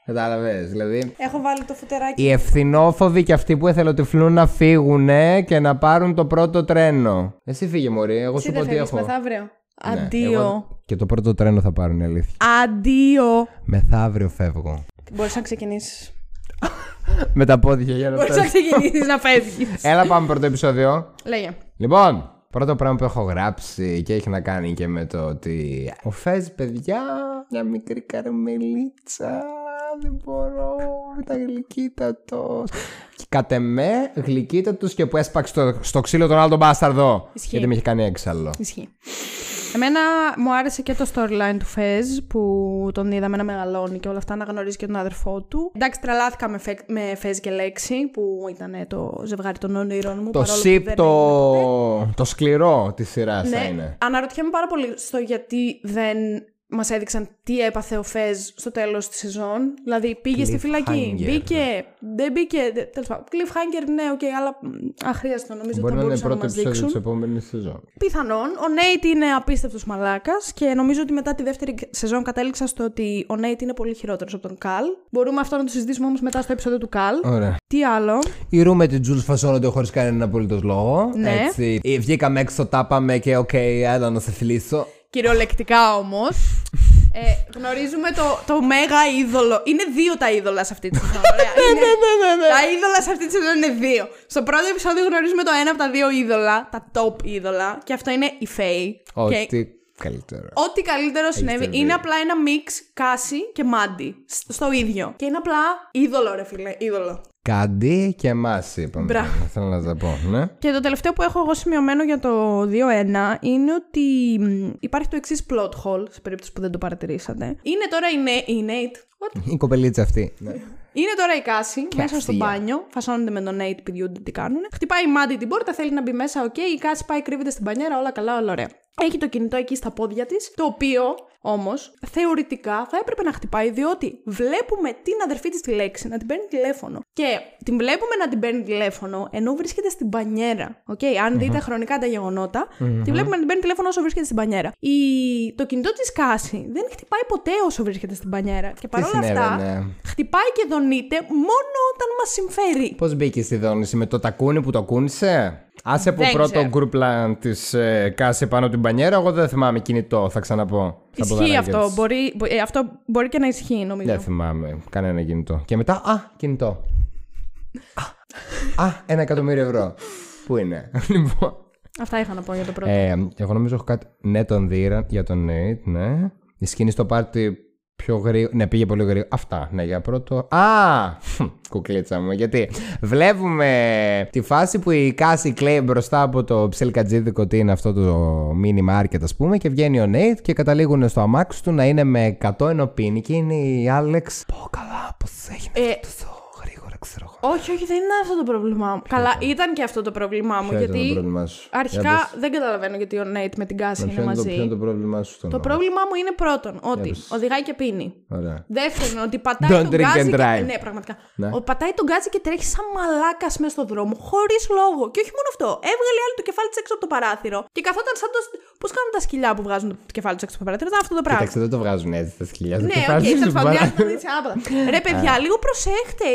Κατάλαβες. Δηλαδή. Έχω βάλει το φουτεράκι. Οι ευθυνόφοβοι και αυτοί που εθελοτυφλούν να φύγουν και να πάρουν το πρώτο τρένο. Εσύ φύγε, Μωρή. Εγώ Εσύ σου πω δεν τι φεύγεις έχω. μεθαύριο. Ναι, Αντίο. εγώ- Και το πρώτο τρένο θα πάρουν, η αλήθεια. Αντίο. Μεθαύριο φεύγω. Μπορείς να ξεκινήσεις. Με τα πόδια για να Μπορείς να πέσω. ξεκινήσεις να φεύγεις. Έλα, πάμε πρώτο επεισόδιο. Λέγε. Λοιπόν, πρώτο πράγμα που έχω γράψει και έχει να κάνει και με το ότι ο Φέζ, παιδιά, μια μικρή καρμελίτσα, δεν μπορώ, ήταν γλυκύτατος. Και κατ' εμέ, γλυκύτατος και που έσπαξε στο, στο ξύλο τον άλλο τον μπάσταρδο. Ισχύει. Γιατί με είχε κάνει έξαλλο. Ισχύει. Εμένα μου άρεσε και το storyline του Φεζ που τον είδαμε να μεγαλώνει και όλα αυτά να γνωρίζει και τον αδερφό του. Εντάξει, τρελάθηκα με, Φε, με Φεζ και Λέξη που ήταν το ζευγάρι των όνειρων μου. Το παρόλο που σιπ, δεν το... έγινε ποτέ. το σκληρό της σειράς θα Ναι, είναι. αναρωτιέμαι πάρα πολύ στο γιατί δεν μας έδειξαν τι έπαθε ο Fez στο τέλος της σεζόν. Δηλαδή πήγε στη φυλακή, Cliffhanger. μπήκε, δεν μπήκε, δε- τέλος πάντων. Cliffhanger ναι, οκ, αλλά μ, αχρείαστο νομίζω Μπορεί ότι να θα είναι μπορούσαν να πρώτο μας επεισόδιο δείξουν. τη επόμενης σεζόν. Πιθανόν. Ο Nate είναι απίστευτος μαλάκας και νομίζω ότι μετά τη δεύτερη σεζόν κατέληξα στο ότι ο Nate είναι πολύ χειρότερος από τον Cal. Μπορούμε αυτό να το συζητήσουμε όμως μετά στο επεισόδιο του Cal. Ωραία. Τι άλλο; Η Rue με την Jules φασώνονται χωρίς κανένα απολύτως λόγο. Ναι. Έτσι. Ε, Βγήκαμε έξω, τα 'παμε και οκ, έλα να σε φιλήσω. Κυριολεκτικά όμως. Ε, γνωρίζουμε το, το μέγα είδωλο. Είναι δύο τα είδωλα σε αυτή τη σεζόν. Ωραία. Ναι, Είναι- Τα είδωλα σε αυτή τη σεζόν είναι δύο. Στο πρώτο επεισόδιο γνωρίζουμε το ένα από τα δύο είδωλα, τα top είδωλα, και αυτό είναι η Faye. Και Ό,τι καλύτερο. Ό,τι καλύτερο συνέβη τερβεί. είναι απλά ένα mix Cassie και Maddy. σ- Στο ίδιο. Και είναι απλά είδωλο, ρε φίλε. Είδωλο. Κάντι και εμάς είπαμε. Μπράβο. Θέλω να τα πω, ναι. Και το τελευταίο που έχω εγώ σημειωμένο για το 2-1 είναι ότι μ, υπάρχει το εξής plot hole, σε περίπτωση που δεν το παρατηρήσατε. Είναι τώρα η, Νέ- η Nate. What? Η κοπελίτσα αυτή. Ναι. Είναι τώρα η Cassie μέσα στο Κασία. μπάνιο. Φασώνονται με τον Nate, πηδιούνται τι κάνουν. Χτυπάει η Maddy την πόρτα, θέλει να μπει μέσα. Οκ, η Cassie πάει, κρύβεται στην μπανιέρα, όλα καλά, όλα ωραία. Έχει το κινητό εκεί στα πόδια της, το οποίο όμως θεωρητικά θα έπρεπε να χτυπάει, διότι βλέπουμε την αδερφή της τη Lexi να την παίρνει τηλέφωνο. Και την βλέπουμε να την παίρνει τηλέφωνο ενώ βρίσκεται στην μπανιέρα. Οκ, αν δείτε χρονικά τα γεγονότα τη βλέπουμε να την παίρνει τηλέφωνο όσο βρίσκεται στην μπανιέρα. Η... Το κινητό της Cassie δεν χτυπάει ποτέ όσο βρίσκεται στην μπανιέρα. Και παρόλα αυτά, συνέβαινε; χτυπάει και δονείται μόνο όταν μας συμφέρει. Πώς μπήκε στη δόνηση με το τακούνι που το κούνησε. Άσε από Δεν πρώτο ξέρω. γκρο πλαν της ε, Cassie πάνω από την μπανιέρα. Εγώ δεν θυμάμαι κινητό, θα ξαναπώ. Στα Ισχύει ποδαράκια αυτό. της. Μπορεί, μπο- ε, αυτό μπορεί και να ισχύει, νομίζω. Δεν θυμάμαι κανένα κινητό. Και μετά, α, κινητό. Α, α, ένα εκατομμύριο ευρώ. Πού είναι, λοιπόν. Αυτά είχα να πω για το πρώτο. Ε, εγώ νομίζω έχω κάτι. Ναι, τον δίρα για τον Νέιτ, ναι. Η σκηνή στο πάρτι πιο γρήγορα. Ναι, πήγε πολύ γρήγορα. Αυτά, ναι, για πρώτο. Α! Κουκλίτσα μου, γιατί βλέπουμε τη φάση που η Κάση κλαίει μπροστά από το ψιλκατζίδικο τι είναι αυτό το mini market, ας πούμε, και βγαίνει ο Νέιτ και καταλήγουν στο αμάξι του να είναι με 100 ενωπίνη και είναι η Άλεξ. Πω καλά, πώς έγινε Ε, τόσο γρήγορα, ξέρω εγώ. Όχι, όχι, δεν είναι αυτό το πρόβλημά μου. Καλά, ήταν; και αυτό το πρόβλημά μου. Ποιο ήταν γιατί το πρόβλημά σου; Για αρχικά πες. δεν καταλαβαίνω γιατί ο Nate με την Cassie Να, είναι ποιο είναι το- μαζί. Ποιο είναι το πρόβλημά σου στον Το πρόβλημά μου είναι πρώτον ότι πες. οδηγάει και πίνει. Ωραία. Δεύτερον, ότι πατάει Don't τον drink γκάζι. and Και... drive. Ναι, πραγματικά. Ναι. Ο, πατάει το γκάζι και τρέχει σαν μαλάκας μέσα στον δρόμο, χωρίς λόγο. Και όχι μόνο αυτό. Έβγαλε άλλη το κεφάλι της έξω από το παράθυρο και καθόταν σαν το. Πώς κάνουν τα σκυλιά που βγάζουν το κεφάλι τους έξω από το παράθυρο, ήταν αυτό το πράγμα. Κοίταξε, δεν το βγάζουν έτσι τα σκυλιά. το Ναι, κεφάλι οκ, τους τέλος πάντων. μπα- μοιάζει να δεις ανάποδα. Ρε, παιδιά, λίγο προσέχτε.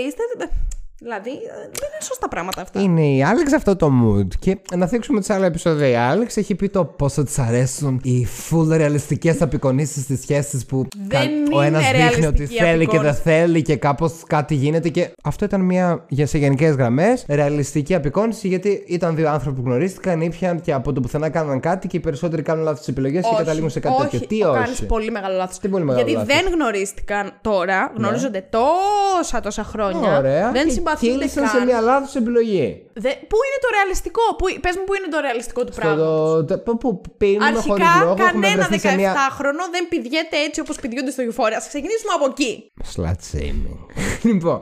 Είστε. Δηλαδή, ε, δεν είναι σωστά πράγματα αυτά. Είναι η Άλεξ αυτό το mood. Και να θίξουμε τις άλλα επεισόδια. Η Άλεξ έχει πει το πόσο της αρέσουν οι full ρεαλιστικές απεικονίσεις στις σχέσεις που Δεν ο είναι ένας δείχνει ότι ρεαλιστική θέλει και δεν απεικόνιση. θέλει και κάπως κάτι γίνεται. Και αυτό ήταν μια για σε γενικές γραμμές ρεαλιστική απεικόνιση γιατί ήταν δύο άνθρωποι που γνωρίστηκαν, ήπιαν και από το πουθενά κάναν κάτι και οι περισσότεροι κάνουν λάθος επιλογές και Όχι, καταλήγουν σε κάτι όχι, τέτοιο. Τι Κάνεις όχι; πολύ μεγάλο λάθος. Τι πολύ μεγάλο Γιατί λάθος; Ναι. δεν γνωρίστηκαν τώρα, γνωρίζονται τόσα τόσα χρόνια. Ωραία. Δεν και συμπαθούνται κύλησαν καν. σε μια λάθος επιλογή. Δε... Πού είναι το ρεαλιστικό, πού... πες μου πού είναι το ρεαλιστικό του Στο πράγματος. το, το, που πίνουμε χωρί Αρχικά, λόγο. έχουμε κανένα βρεθεί σε μια 17χρονο δεν πηδιέται έτσι όπως πηδιούνται στο Euphoria. Ας ξεκινήσουμε από εκεί. Slut shaming. λοιπόν,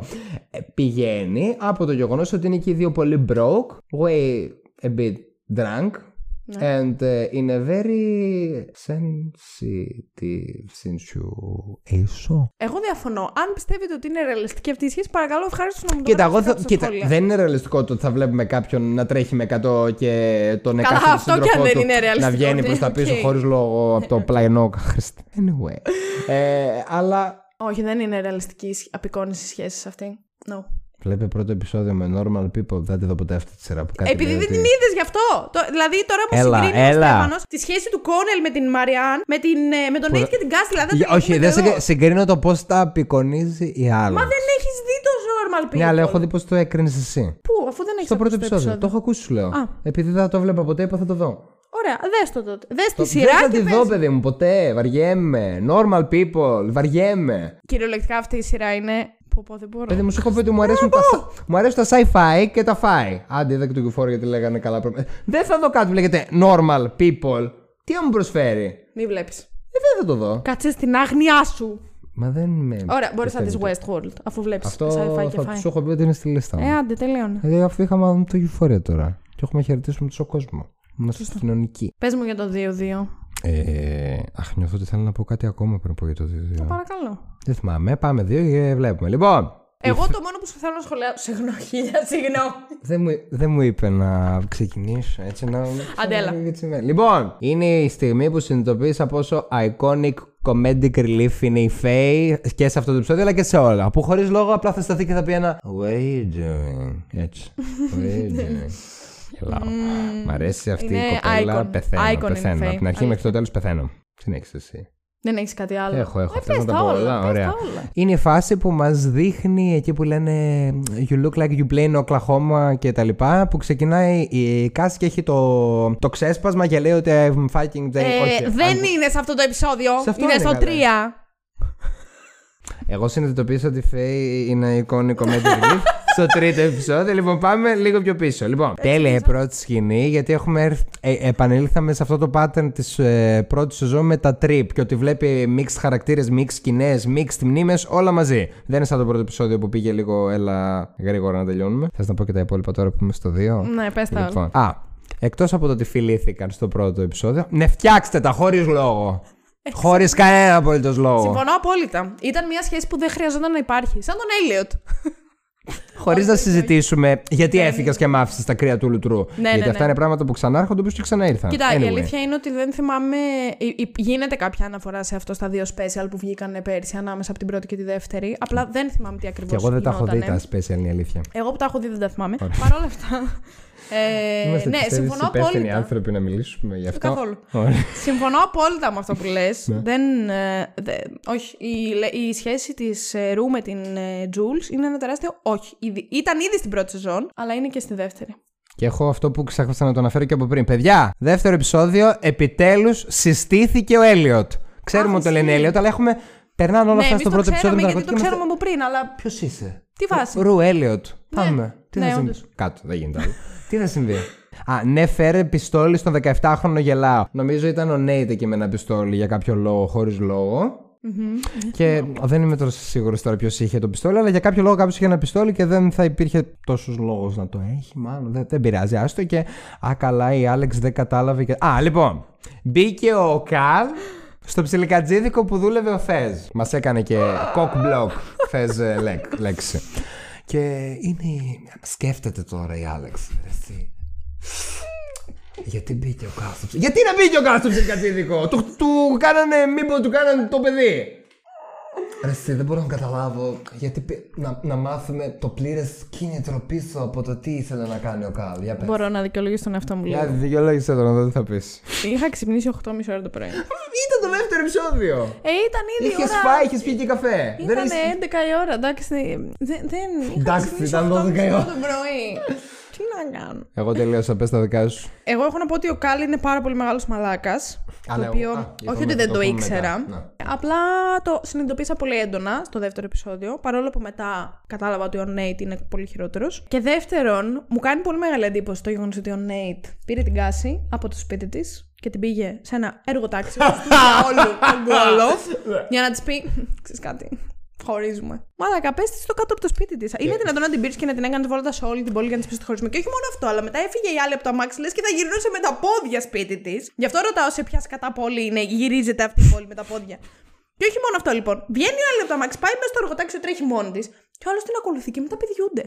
ε, πηγαίνει από το γεγονός ότι είναι και οι δύο πολύ broke, way a bit drunk. Ναι. And uh, in a very sensitive situation. Εγώ διαφωνώ. Αν πιστεύετε ότι είναι ρεαλιστική αυτή η σχέση, παρακαλώ ευχαριστώ να μου το Κοίτα, εγώ γράψετε θα, κάτω στα κοίτα, σχόλια. δεν είναι ρεαλιστικό το ότι θα βλέπουμε κάποιον να τρέχει με 100 και τον Καλά, εκάστοτε αυτό κι αν σύντροφό δεν του είναι να ρεαλιστικό, βγαίνει ναι, προς τα πίσω οκ. χωρίς λόγο από το πλαϊνό. Χριστέ. Anyway. ε, αλλά Όχι, δεν είναι ρεαλιστική η απεικόνιση σχέσης αυτή. No. Βλέπει πρώτο επεισόδιο με normal people. Δεν τη δω ποτέ αυτή τη σειρά που κάτι Επειδή λέει δεν ότι- την είδες γι' αυτό. Το, δηλαδή τώρα μου Έλα, συγκρίνει ο έλα. Στέφανος τη σχέση του Κόνελ με την Μαριάν, με, την, ε, με τον Νέιτ και την Κάστη. Δηλαδή δεν Για- την όχι, έχουμε δεν εδώ. συγκ- συγκρίνω το πώς τα απεικονίζει η άλλη. Μα δεν έχεις δει το normal people. Ναι, αλλά έχω δει πώς το έκρινες εσύ. Πού, αφού δεν έχεις Στο πρώτο επεισόδιο. Το έχω ακούσει, σου λέω. Α. Επειδή δεν θα το βλέπα ποτέ, είπα θα το δω. Ωραία, δες το τότε. Δες τη Το- σειρά Δεν θα και τη πες. δω, παιδί μου, ποτέ. Βαριέμαι. Normal people. Βαριέμαι. Κυριολεκτικά αυτή η σειρά είναι. Πω, πω, δεν μπορώ. Παιδί μου, σου έχω πει ότι μου αρέσουν, τα, σα- μου αρέσουν τα sci-fi και τα fi. Άντε, είδα και το Euphoria γιατί λέγανε καλά πράγματα. Δεν θα δω κάτι που λέγεται normal people. Τι να μου προσφέρει; Μη βλέπεις. Ε, δεν θα το δω. Κάτσε στην άγνοιά σου. Μα δεν με. Ωραία, μπορείς να δεις πιστεύετε. Westworld αφού βλέπεις Αυτό sci-fi και θα fi. του έχω πει ότι είναι στη λίστα μου. Ε, άντε, τελείωνε. Δηλαδή, αφού είχαμε το Euphoria τώρα. Και έχουμε χαιρετήσουμε τόσο κόσμο. Είμαστε κοινωνικοί. Πες μου για το 2-2. Ε, αχ, νιώθω ότι θέλω να πω κάτι ακόμα πριν πω για το 2-2. Παρακαλώ. Δεν θυμάμαι. Πάμε δύο και βλέπουμε. Λοιπόν, Εγώ το μόνο που σου θέλω να σχολιάσω. Συγγνώμη, χίλια συγγνώμη. δεν μου, δεν μου είπε να ξεκινήσω έτσι να. Αντέλα. Έτσι, ναι. Λοιπόν, είναι η στιγμή που συνειδητοποίησα πόσο iconic comedic relief είναι η Faye και σε αυτό το επεισόδιο αλλά και σε όλα. Που χωρίς λόγο απλά θα σταθεί και θα πει ένα What are you doing? Έτσι. What are you doing? Γελάω. Μ' αρέσει αυτή η Είναι κοπέλα. icon. Πεθαίνω. Icon είναι η πεθαίνω. Faye. Από την αρχή μέχρι το Αλήθεια. τέλος πεθαίνω. Συνέχισε εσύ. Δεν έχεις κάτι άλλο. Έχω, έχω. Ε, Θες πες να τα πω όλα. πες Ωραία. τα όλα. Είναι η φάση που μας δείχνει εκεί που λένε You look like you play in Oklahoma και τα λοιπά. Που ξεκινάει η Κάση και έχει το, το ξέσπασμα και λέει ότι I'm fighting the. Ε, Όχι, δεν I'm- είναι σε αυτό το επεισόδιο. Σε αυτό είναι είναι, στο καλέ. 3. Εγώ συνειδητοποίησα ότι η Faye είναι iconic comedy relief στο τρίτο επεισόδιο. Λοιπόν, πάμε λίγο πιο πίσω. Λοιπόν, τέλεια η πρώτη σκηνή, γιατί έχουμε έρθει, ε, επανήλθαμε σε αυτό το pattern της ε, πρώτης σεζόν με τα trip και ότι βλέπει mixed χαρακτήρες, mixed σκηνές, mixed μνήμες, όλα μαζί. Δεν είναι σαν το πρώτο επεισόδιο που πήγε λίγο, έλα γρήγορα να τελειώνουμε. Θες να πω και τα υπόλοιπα τώρα που είμαι στο 2. Ναι, πες τα όλα. Λοιπόν, α, εκτός από το ότι φιλήθηκαν στο πρώτο επεισόδιο, ναι, φτιάξτε τα χωρίς λόγο. Χωρίς κανένα απολύτως λόγο. Συμφωνώ απόλυτα. Ήταν μια σχέση που δεν χρειαζόταν να υπάρχει. Σαν τον Έλιοτ. Χωρίς να συζητήσουμε γιατί έφυγες και μ' άφησες τα κρύα του λουτρού. Ναι, γιατί ναι, αυτά ναι. είναι πράγματα που ξανάρχονται όπως και ξαναήρθαν. Κοίτα, η Anyway. αλήθεια είναι ότι δεν θυμάμαι. υ- υ- Γίνεται κάποια αναφορά σε αυτό στα δύο special που βγήκαν πέρσι ανάμεσα από την πρώτη και τη δεύτερη. Απλά δεν θυμάμαι τι ακριβώ. Και εγώ δεν τα έχω δει τα special, είναι η αλήθεια. Εγώ που τα έχω δει δεν τα θυμάμαι. Παρ' όλα αυτά. Ε, Είμαστε ναι, πιστεύεις, συμφωνώ υπεύθυνοι απόλυτα. άνθρωποι να μιλήσουμε γι' αυτό. Καθόλου. Ωραία. Συμφωνώ απόλυτα με αυτό που λες. Ναι. δεν. ε, δε- όχι. Η, λε- η σχέση της Ρου με την ε, Jules είναι ένα τεράστιο όχι. Ήδη- ήταν ήδη στην πρώτη σεζόν, αλλά είναι και στη δεύτερη. Και έχω αυτό που ξέχασα να το αναφέρω και από πριν. Παιδιά, δεύτερο επεισόδιο, επιτέλους συστήθηκε ο Έλιοτ. Ξέρουμε Αχ, ότι το λένε ισχύει. Έλιοτ, αλλά έχουμε. Περνάνε όλα ναι, αυτά εμείς στο το πρώτο επεισόδιο ξέραμε με τα γιατί το ναρκωτικά. ξέραμε από πριν, αλλά. Ποιος είσαι; Τι βάση; Ρου Έλιοτ. Πάμε. Τι ναι, θα συμβεί; όντως. Κάτω, δεν γίνεται άλλο. Τι θα συμβεί; Α, ναι, φέρε πιστόλι στον 17χρονο γελάω. Νομίζω ήταν ο Νέιτ εκεί με ένα πιστόλι για κάποιο λόγο, χωρίς λόγο. Και δεν είμαι τώρα σίγουρος τώρα ποιος είχε το πιστόλι, αλλά για κάποιο λόγο κάποιος είχε ένα πιστόλι και δεν θα υπήρχε τόσος λόγος να το έχει. Μάλλον δεν, δεν πειράζει, άστο. Και α, καλά, η Άλεξ δεν κατάλαβε. Και... Α, λοιπόν. Μπήκε ο Καλ στο ψιλικατζίδικο που δούλευε ο Φεζ. Μας έκανε και κοκ μπλοκ Φεζ ε, λέκ- λέξη. Και είναι. Σκέφτεται τώρα η Άλεξ. Εσύ. Γιατί μπήκε ο Καλ στο ψιλικατζίδικο. Γιατί να μπήκε ο Καλ στο ψιλικατζίδικο. του, του κάνανε. Μήπως του κάνανε το παιδί; Ρε, εσύ, δεν μπορώ να καταλάβω γιατί πι- να, να μάθουμε το πλήρες κίνητρο πίσω από το τι ήθελε να κάνει ο Καλ. Για πες. Μπορώ να δικαιολογήσω τον εαυτό μου Για λίγο. δικαιολόγησε το να δω τι θα πεις. Είχα ξυπνήσει 8.30 ώρα το πρωί. Ήταν το δεύτερο επεισόδιο. Ε, ήταν ήδη. Είχες ώρα... φάει, είχες πιει και καφέ. Ήταν έχεις- 11 η ώρα, εντάξει. Δεν. δεν... είχα Εντάξει, ξυπνήσει ήταν 12 η 8.30 ώρα. το πρωί. Τι να κάνω. Εγώ τελείωσα, πες τα δικά σου. Εγώ έχω να πω ότι ο Κάλ είναι πάρα πολύ μεγάλος μαλάκας. Το ναι, οποίο. α, είπαμε, όχι ότι δεν θα το το πούμε ήξερα. μετά, ναι. Απλά το συνειδητοποίησα πολύ έντονα στο δεύτερο επεισόδιο. Παρόλο που μετά κατάλαβα ότι ο Νέιτ είναι πολύ χειρότερος. Και δεύτερον, μου κάνει πολύ μεγάλη εντύπωση το γεγονός ότι ο Νέιτ πήρε την κάση από το σπίτι της και την πήγε σε ένα έργο τάξης για όλο τον κόλο για να της πει: Ξέρεις κάτι. Χωρίζουμε. Μαλάκα, πες τη στο κάτω από το σπίτι της. Είναι δυνατόν να την πήρες και να την έκανε βόλτα σε όλη την πόλη για να της πεις ότι χωρίζουμε. Και όχι μόνο αυτό, αλλά μετά έφυγε η άλλη από το αμάξι, λες και θα γυρνούσε με τα πόδια σπίτι της. Γι' αυτό ρωτάω σε ποια κατά πόλη είναι, γυρίζεται αυτή η πόλη με τα πόδια. Και όχι μόνο αυτό λοιπόν. Βγαίνει η άλλη από το αμάξι, πάει μέσα στο εργοτάξιο, τρέχει μόνη της. Και ο άλλος την ακολουθεί και μετά πηδιούνται.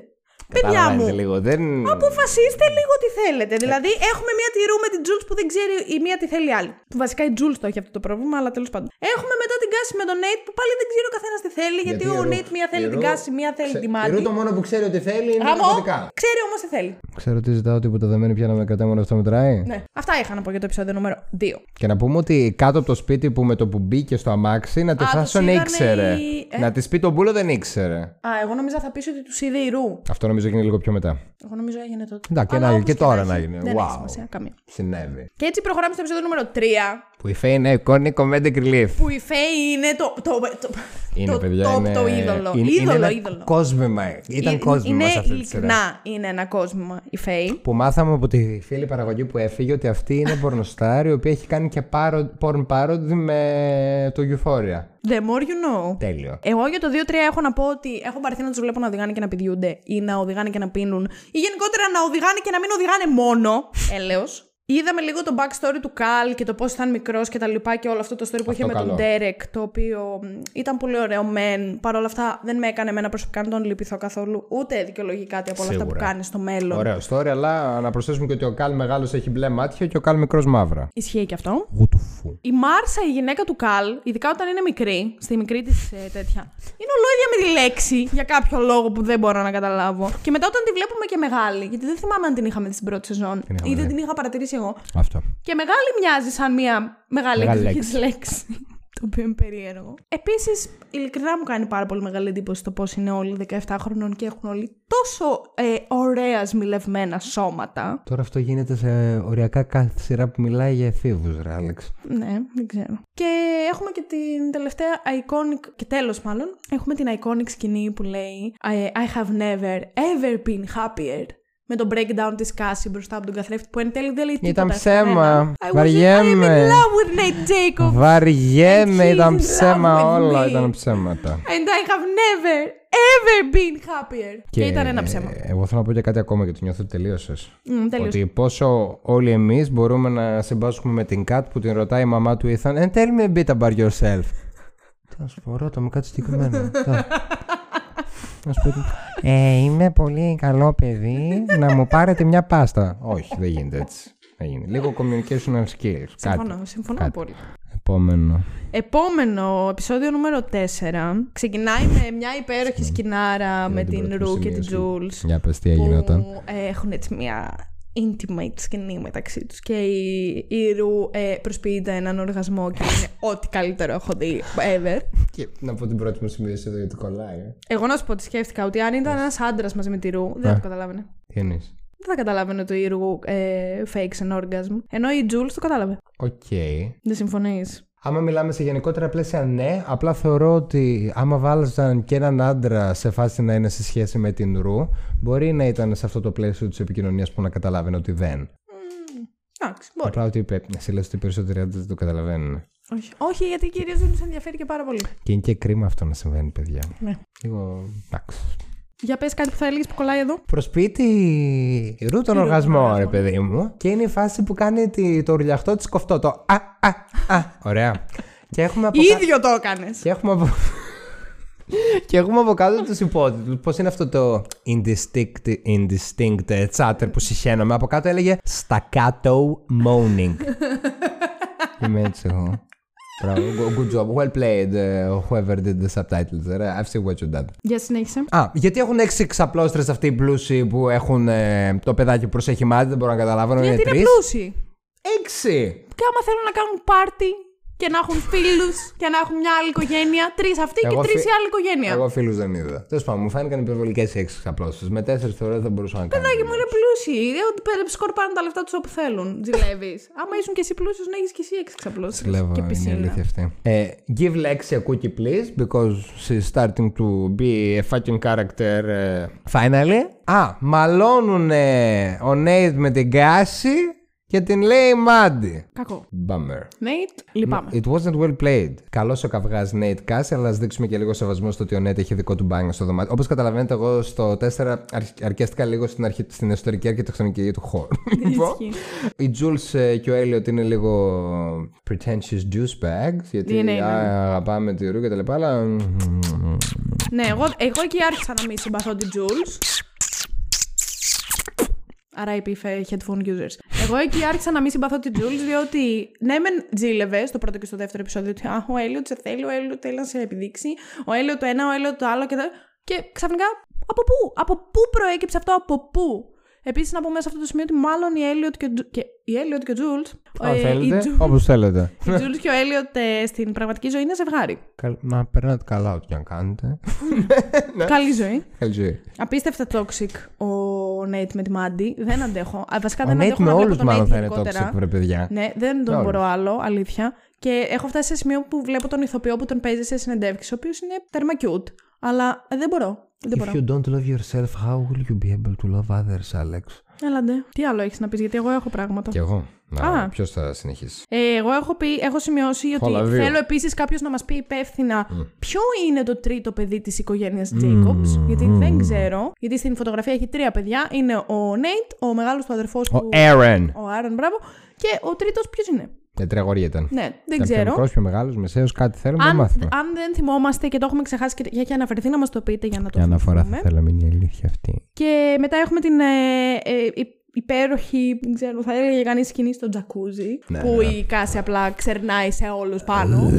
Παιδιά μου, Καταλαβαίνετε λίγο. Δεν... αποφασίστε λίγο τι θέλετε. Δηλαδή, έχουμε μία τη Ρου με την Τζούλς που δεν ξέρει η μία τι θέλει η άλλη. Που βασικά η Τζούλς το έχει αυτό το πρόβλημα, αλλά τέλος πάντων. Έχουμε μετά την κάση με τον Νέιτ που πάλι δεν ξέρει ο καθένας τι θέλει, γιατί, η ο Ρου- Νέιτ μία θέλει η την Ρου- κάση, μία θέλει Ξε- τη Η μάτι. Ρου το μόνο που ξέρει ότι θέλει είναι Γαμώ, ναρκωτικά. ξέρει όμως τι θέλει. Ξέρω ότι ζητάω τίποτα δεν μένει πια να με κρατάει μόνο αυτό μετράει. Ναι. Αυτά είχα να πω για το επεισόδιο νούμερο 2. Και να πούμε ότι κάτω από το σπίτι που με το που μπήκε στο αμάξι να τη Α, φάσουν τους είδανε ήξερε. οι- ε. Να τη πει τον πούλο δεν ήξερε. Α, εγώ νόμιζα θα πει ότι τους είδε η Ρου. Αυτό νομίζω έγινε λίγο πιο μετά. Εγώ νομίζω έγινε τότε. Εντάξει, Αλλά να- όπως και τώρα να να έχει, γίνει. Δεν Wow. έχει σημασία καμία. Συνέβη. Και έτσι προχωράμε στο επεισόδιο νούμερο 3. Που η Φέη είναι εικόνη comedic relief. Που η Φέη είναι το. το, το Είναι, το, παιδιά, το, είναι... το είδωλο. Είναι, είδωλο, είναι ένα είδωλο. κόσμημα. Ήταν Ε, κόσμημα είναι σε αυτή τη σειρά. ειλικρινά είναι ένα κόσμημα η Φέη. Που μάθαμε από τη φίλη παραγωγή που έφυγε ότι αυτή είναι πορνοστάρ η οποία έχει κάνει και πάρο, porn parody με το Euphoria. The more you know. Τέλειο. Εγώ για το 2-3 έχω να πω ότι έχω πάρθει να τους βλέπω να οδηγάνε και να πηδιούνται ή να οδηγάνε και να πίνουν ή γενικότερα να οδηγάνε και να μην οδηγάνε μόνο. Έλεος. Είδαμε λίγο το backstory του Καλ και το πώς ήταν μικρός και τα λοιπά και όλο αυτό το story που είχε με καλό. τον Derek, το οποίο μ, ήταν πολύ ωραίο μεν. Παρ' όλα αυτά δεν με έκανε εμένα προσωπικά να τον λυπηθώ καθόλου, ούτε δικαιολογεί κάτι από όλα αυτά που Σίγουρα. κάνει στο μέλλον. Ωραίο story, αλλά να προσθέσουμε και ότι ο Καλ μεγάλος έχει μπλε μάτια και ο Καλ μικρός μαύρα. Ισχύει και αυτό. Γουτουφού. Η Μάρσα, η γυναίκα του Καλ, ειδικά όταν είναι μικρή, στη μικρή της τέτοια, είναι ολόιδια με τη λέξη για κάποιο λόγο που δεν μπορώ να καταλάβω. Και μετά όταν τη βλέπουμε και μεγάλη, γιατί δεν θυμάμαι αν την είχαμε δει στην πρώτη σεζόν Την είχαμε ή δεν δει. την είχα παρατηρήσει εγώ. Αυτό. Και μεγάλη μοιάζει σαν μια μεγάλη Μεγάλη εκδοχή λέξη. τη λέξη. το οποίο είναι περίεργο. Επίσης, ειλικρινά μου κάνει πάρα πολύ μεγάλη εντύπωση το πώς είναι όλοι 17 χρονών και έχουν όλοι τόσο ε, ωραία σμιλευμένα σώματα. Τώρα αυτό γίνεται σε οριακά κάθε σειρά που μιλάει για εφήβους, ρε Άλεξ. Ναι, δεν ξέρω. Και έχουμε και την τελευταία iconic, και τέλος μάλλον, έχουμε την iconic σκηνή που λέει I, I have never ever been happier. Με το breakdown της Κάση μπροστά από τον καθρέφτη που εν τέλει δεν λέει τίποτα. Ήταν σε ψέμα. κανέναν. I was I'm in Βαριέμαι. love with Nate Jacob. Βαριέμαι, And ήταν he's in ψέμα love with όλα, me. ήταν ψέματα. And I have never ever been happier. Και, ήταν ένα ψέμα. ε, Εγώ θέλω να πω και κάτι ακόμα γιατί νιώθω ότι τελείωσες. Μμ, τελείωσε. Ότι πόσο όλοι εμείς μπορούμε να συμπάσχουμε με την Κατ που την ρωτάει η μαμά του Ethan And tell me a bit about yourself. Τι να σου πω, ρώτα με κάτι συγκεκριμένο. Ε, είμαι πολύ καλό παιδί να μου πάρετε μια πάστα. Όχι, δεν γίνεται έτσι. Δεν γίνεται. Λίγο communication skills. Κάτι. Συμφωνώ, συμφωνώ Κάτι. πολύ. Επόμενο. Επόμενο, επεισόδιο νούμερο 4. Ξεκινάει με μια υπέροχη σκηνάρα με Δεν την την πρώτη Ρου και την σημείωση. Τζούλς. Για πες τι έγιναν. που ε, έχουν έτσι μια intimate σκηνή μεταξύ τους και η, η Ρου ε, προσποιείται έναν οργασμό και είναι ό,τι καλύτερο έχω δει ever. Και να πω την πρώτη μου σημείωση εδώ γιατί κολλάει. ε. Εγώ να σου πω ότι σκέφτηκα ότι αν ήταν ένας άντρας μαζί με τη Ρου δεν θα το καταλάβαινε. Τι εννοείς; Δεν θα καταλάβαινε ότι η Ρου ε, fakes an orgasm. Ενώ η Jules το κατάλαβε. Οκ. Δεν συμφωνείς; Άμα μιλάμε σε γενικότερα πλαίσια, ναι. Απλά θεωρώ ότι άμα βάλαζαν και έναν άντρα σε φάση να είναι σε σχέση με την Ρου, μπορεί να ήταν σε αυτό το πλαίσιο της επικοινωνίας που να καταλάβαινε ότι δεν. Εντάξει, μπορεί. Απλά ότι είπε, σε λες ότι οι περισσότεροι άντρες δεν το καταλαβαίνουν. Όχι, Όχι γιατί κυρίως δεν τους ενδιαφέρει και πάρα πολύ. Και είναι και κρίμα αυτό να συμβαίνει, παιδιά. Ναι. Λίγο. Εντάξει. Για πες κάτι που θα έλεγες που κολλάει εδώ. Προσποιείται η Ρου τον Ρου οργασμό, τον ρε οργασμό. παιδί μου. Και είναι η φάση που κάνει τη- το ουρλιαχτό της κοφτό. Το α, α, α. Ωραία. Και έχουμε από κάτω- ίδιο το έκανες. Και έχουμε από... και έχουμε από κάτω τους υπότιτλους. Πώς είναι αυτό το indistinct, indistinct ε, chatter που συχαίνομαι. Από κάτω έλεγε staccato moaning. Είμαι έτσι εγώ. Μπράβο, good job. Well played, uh, whoever did the subtitles. Uh, I've seen what you done. Για συνέχισε. Α, γιατί έχουν έξι ξαπλώστρες αυτοί οι πλούσιοι που έχουν ε, το παιδάκι που προσέχει μάτι, δεν μπορώ να καταλάβω. Γιατί είναι τρεις. πλούσιοι. Έξι! Και άμα θέλουν να κάνουν πάρτι και να έχουν φίλους και να έχουν μια άλλη οικογένεια, τρεις αυτοί Εγώ και τρεις φι- η άλλη οικογένεια. Εγώ φίλους δεν είδα. Τέλος πάντων, μου φάνηκαν υπερβολικές οι έξι ξαπλώσεις. Με τέσσερις θεωρώ δεν θα μπορούσα να κάνω. Παιδάκι μου είναι πλούσιοι. Ε, Ότι πε- σκορπάνε τα λεφτά τους όπου θέλουν. Ζηλεύεις. Άμα ήσουν και εσύ πλούσιος, να έχεις και εσύ έξι ξαπλώσεις. Κλέβω, Και είναι η πισίνα. αλήθεια αυτή. Ε, give Lexi a cookie please, because she's starting to be a fucking character ε, finally. Α, μαλώνουν ο Nate με την Κάση και την λέει Μάντι. Κακό. Bummer. Νέιτ, λυπάμαι. It wasn't well played. Καλός ο καυγάς Nate Κάση, αλλά ας δείξουμε και λίγο σεβασμό στο ότι ο Nate έχει δικό του μπάνιο στο δωμάτιο. Όπως καταλαβαίνετε, εγώ στο 4 αρ- αρκέστηκα λίγο στην, αρχι... στην εσωτερική αρχιτεκτονική του χώρου. Λοιπόν, Ισχύει. η Jules ε, και ο Elliot είναι λίγο pretentious douchebags, γιατί Είναι, είναι. α, αγαπάμε τη ρου και τα λοιπά, αλλά. Ναι, εγώ, εγώ εκεί άρχισα να μην συμπαθώ την Jules. Άρα είπε headphone users. Εγώ εκεί άρχισα να μην συμπαθώ την Jules, διότι ναι, μεν τζίλευε στο πρώτο και στο δεύτερο επεισόδιο ότι Α, ο Έλιο σε θέλει, ο Έλιο θέλει να σε επιδείξει, ο Έλιο το ένα, ο Έλιο το άλλο και, τα... και ξαφνικά από πού, από πού προέκυψε αυτό, από πού; Επίσης, να πούμε σε αυτό το σημείο ότι μάλλον η Έλιοτ και, ο Τζου- και, η Elliot και ο Τζούλτ. Αν θέλετε, όπως θέλετε. Η Τζούλτ και ο Έλιοτ στην πραγματική ζωή είναι ζευγάρι. Καλ- Μα περνάτε καλά ό,τι και αν κάνετε. Καλή ζωή. Καλή ζωή. Απίστευτα toxic ο Νέιτ με τη Μάντι. Δεν αντέχω. Α, Βασικά Ο δεν Νέιτ αντέχω με να βλέπω όλους τον μάλλον Nate θα είναι γενικότερα. toxic, βρε παιδιά. Ναι, δεν Με τον όλους. μπορώ άλλο, αλήθεια. Και έχω φτάσει σε σημείο που βλέπω τον ηθοποιό που τον παίζει σε συνεντεύξεις, ο οποίος είναι τέρμα cute. Αλλά ε, δεν μπορώ. Δεν μπορώ. If you don't love yourself, how will you be able to love others, Alex? Έλαντε. Τι άλλο έχεις να πεις, γιατί εγώ έχω πράγματα. Κι εγώ. Α. Να, ποιος θα συνεχίσει; Ε, εγώ έχω, πει, έχω σημειώσει ότι Όλα δύο. θέλω επίσης κάποιος να μας πει υπεύθυνα ποιο είναι το τρίτο παιδί της οικογένειας Jacobs. Γιατί δεν ξέρω. Γιατί στην φωτογραφία έχει τρία παιδιά. Είναι ο Νέιτ, ο μεγάλος του αδερφός Ο του. Aaron. Ο Άρον, μπράβο. Και ο τρίτος ποιος είναι; Ε, τρία αγόρια ήταν. Ναι, δεν Ήταν Πιο ξέρω. μικρός, πιο μεγάλος, μεσαίος, κάτι θέλουμε να Αν, μάθουμε. αν δεν θυμόμαστε και το έχουμε ξεχάσει και έχει αναφερθεί, να μας το πείτε για να το Για αναφορά θα θυμηθούμε. θέλαμε είναι η αλήθεια αυτή. Και μετά έχουμε την ε, ε, υ- υπέροχη, δεν ξέρω, θα έλεγε κανείς σκηνή στο τζακούζι. Ναι, που ναι. η Κάση απλά ξερνάει σε όλους πάνω.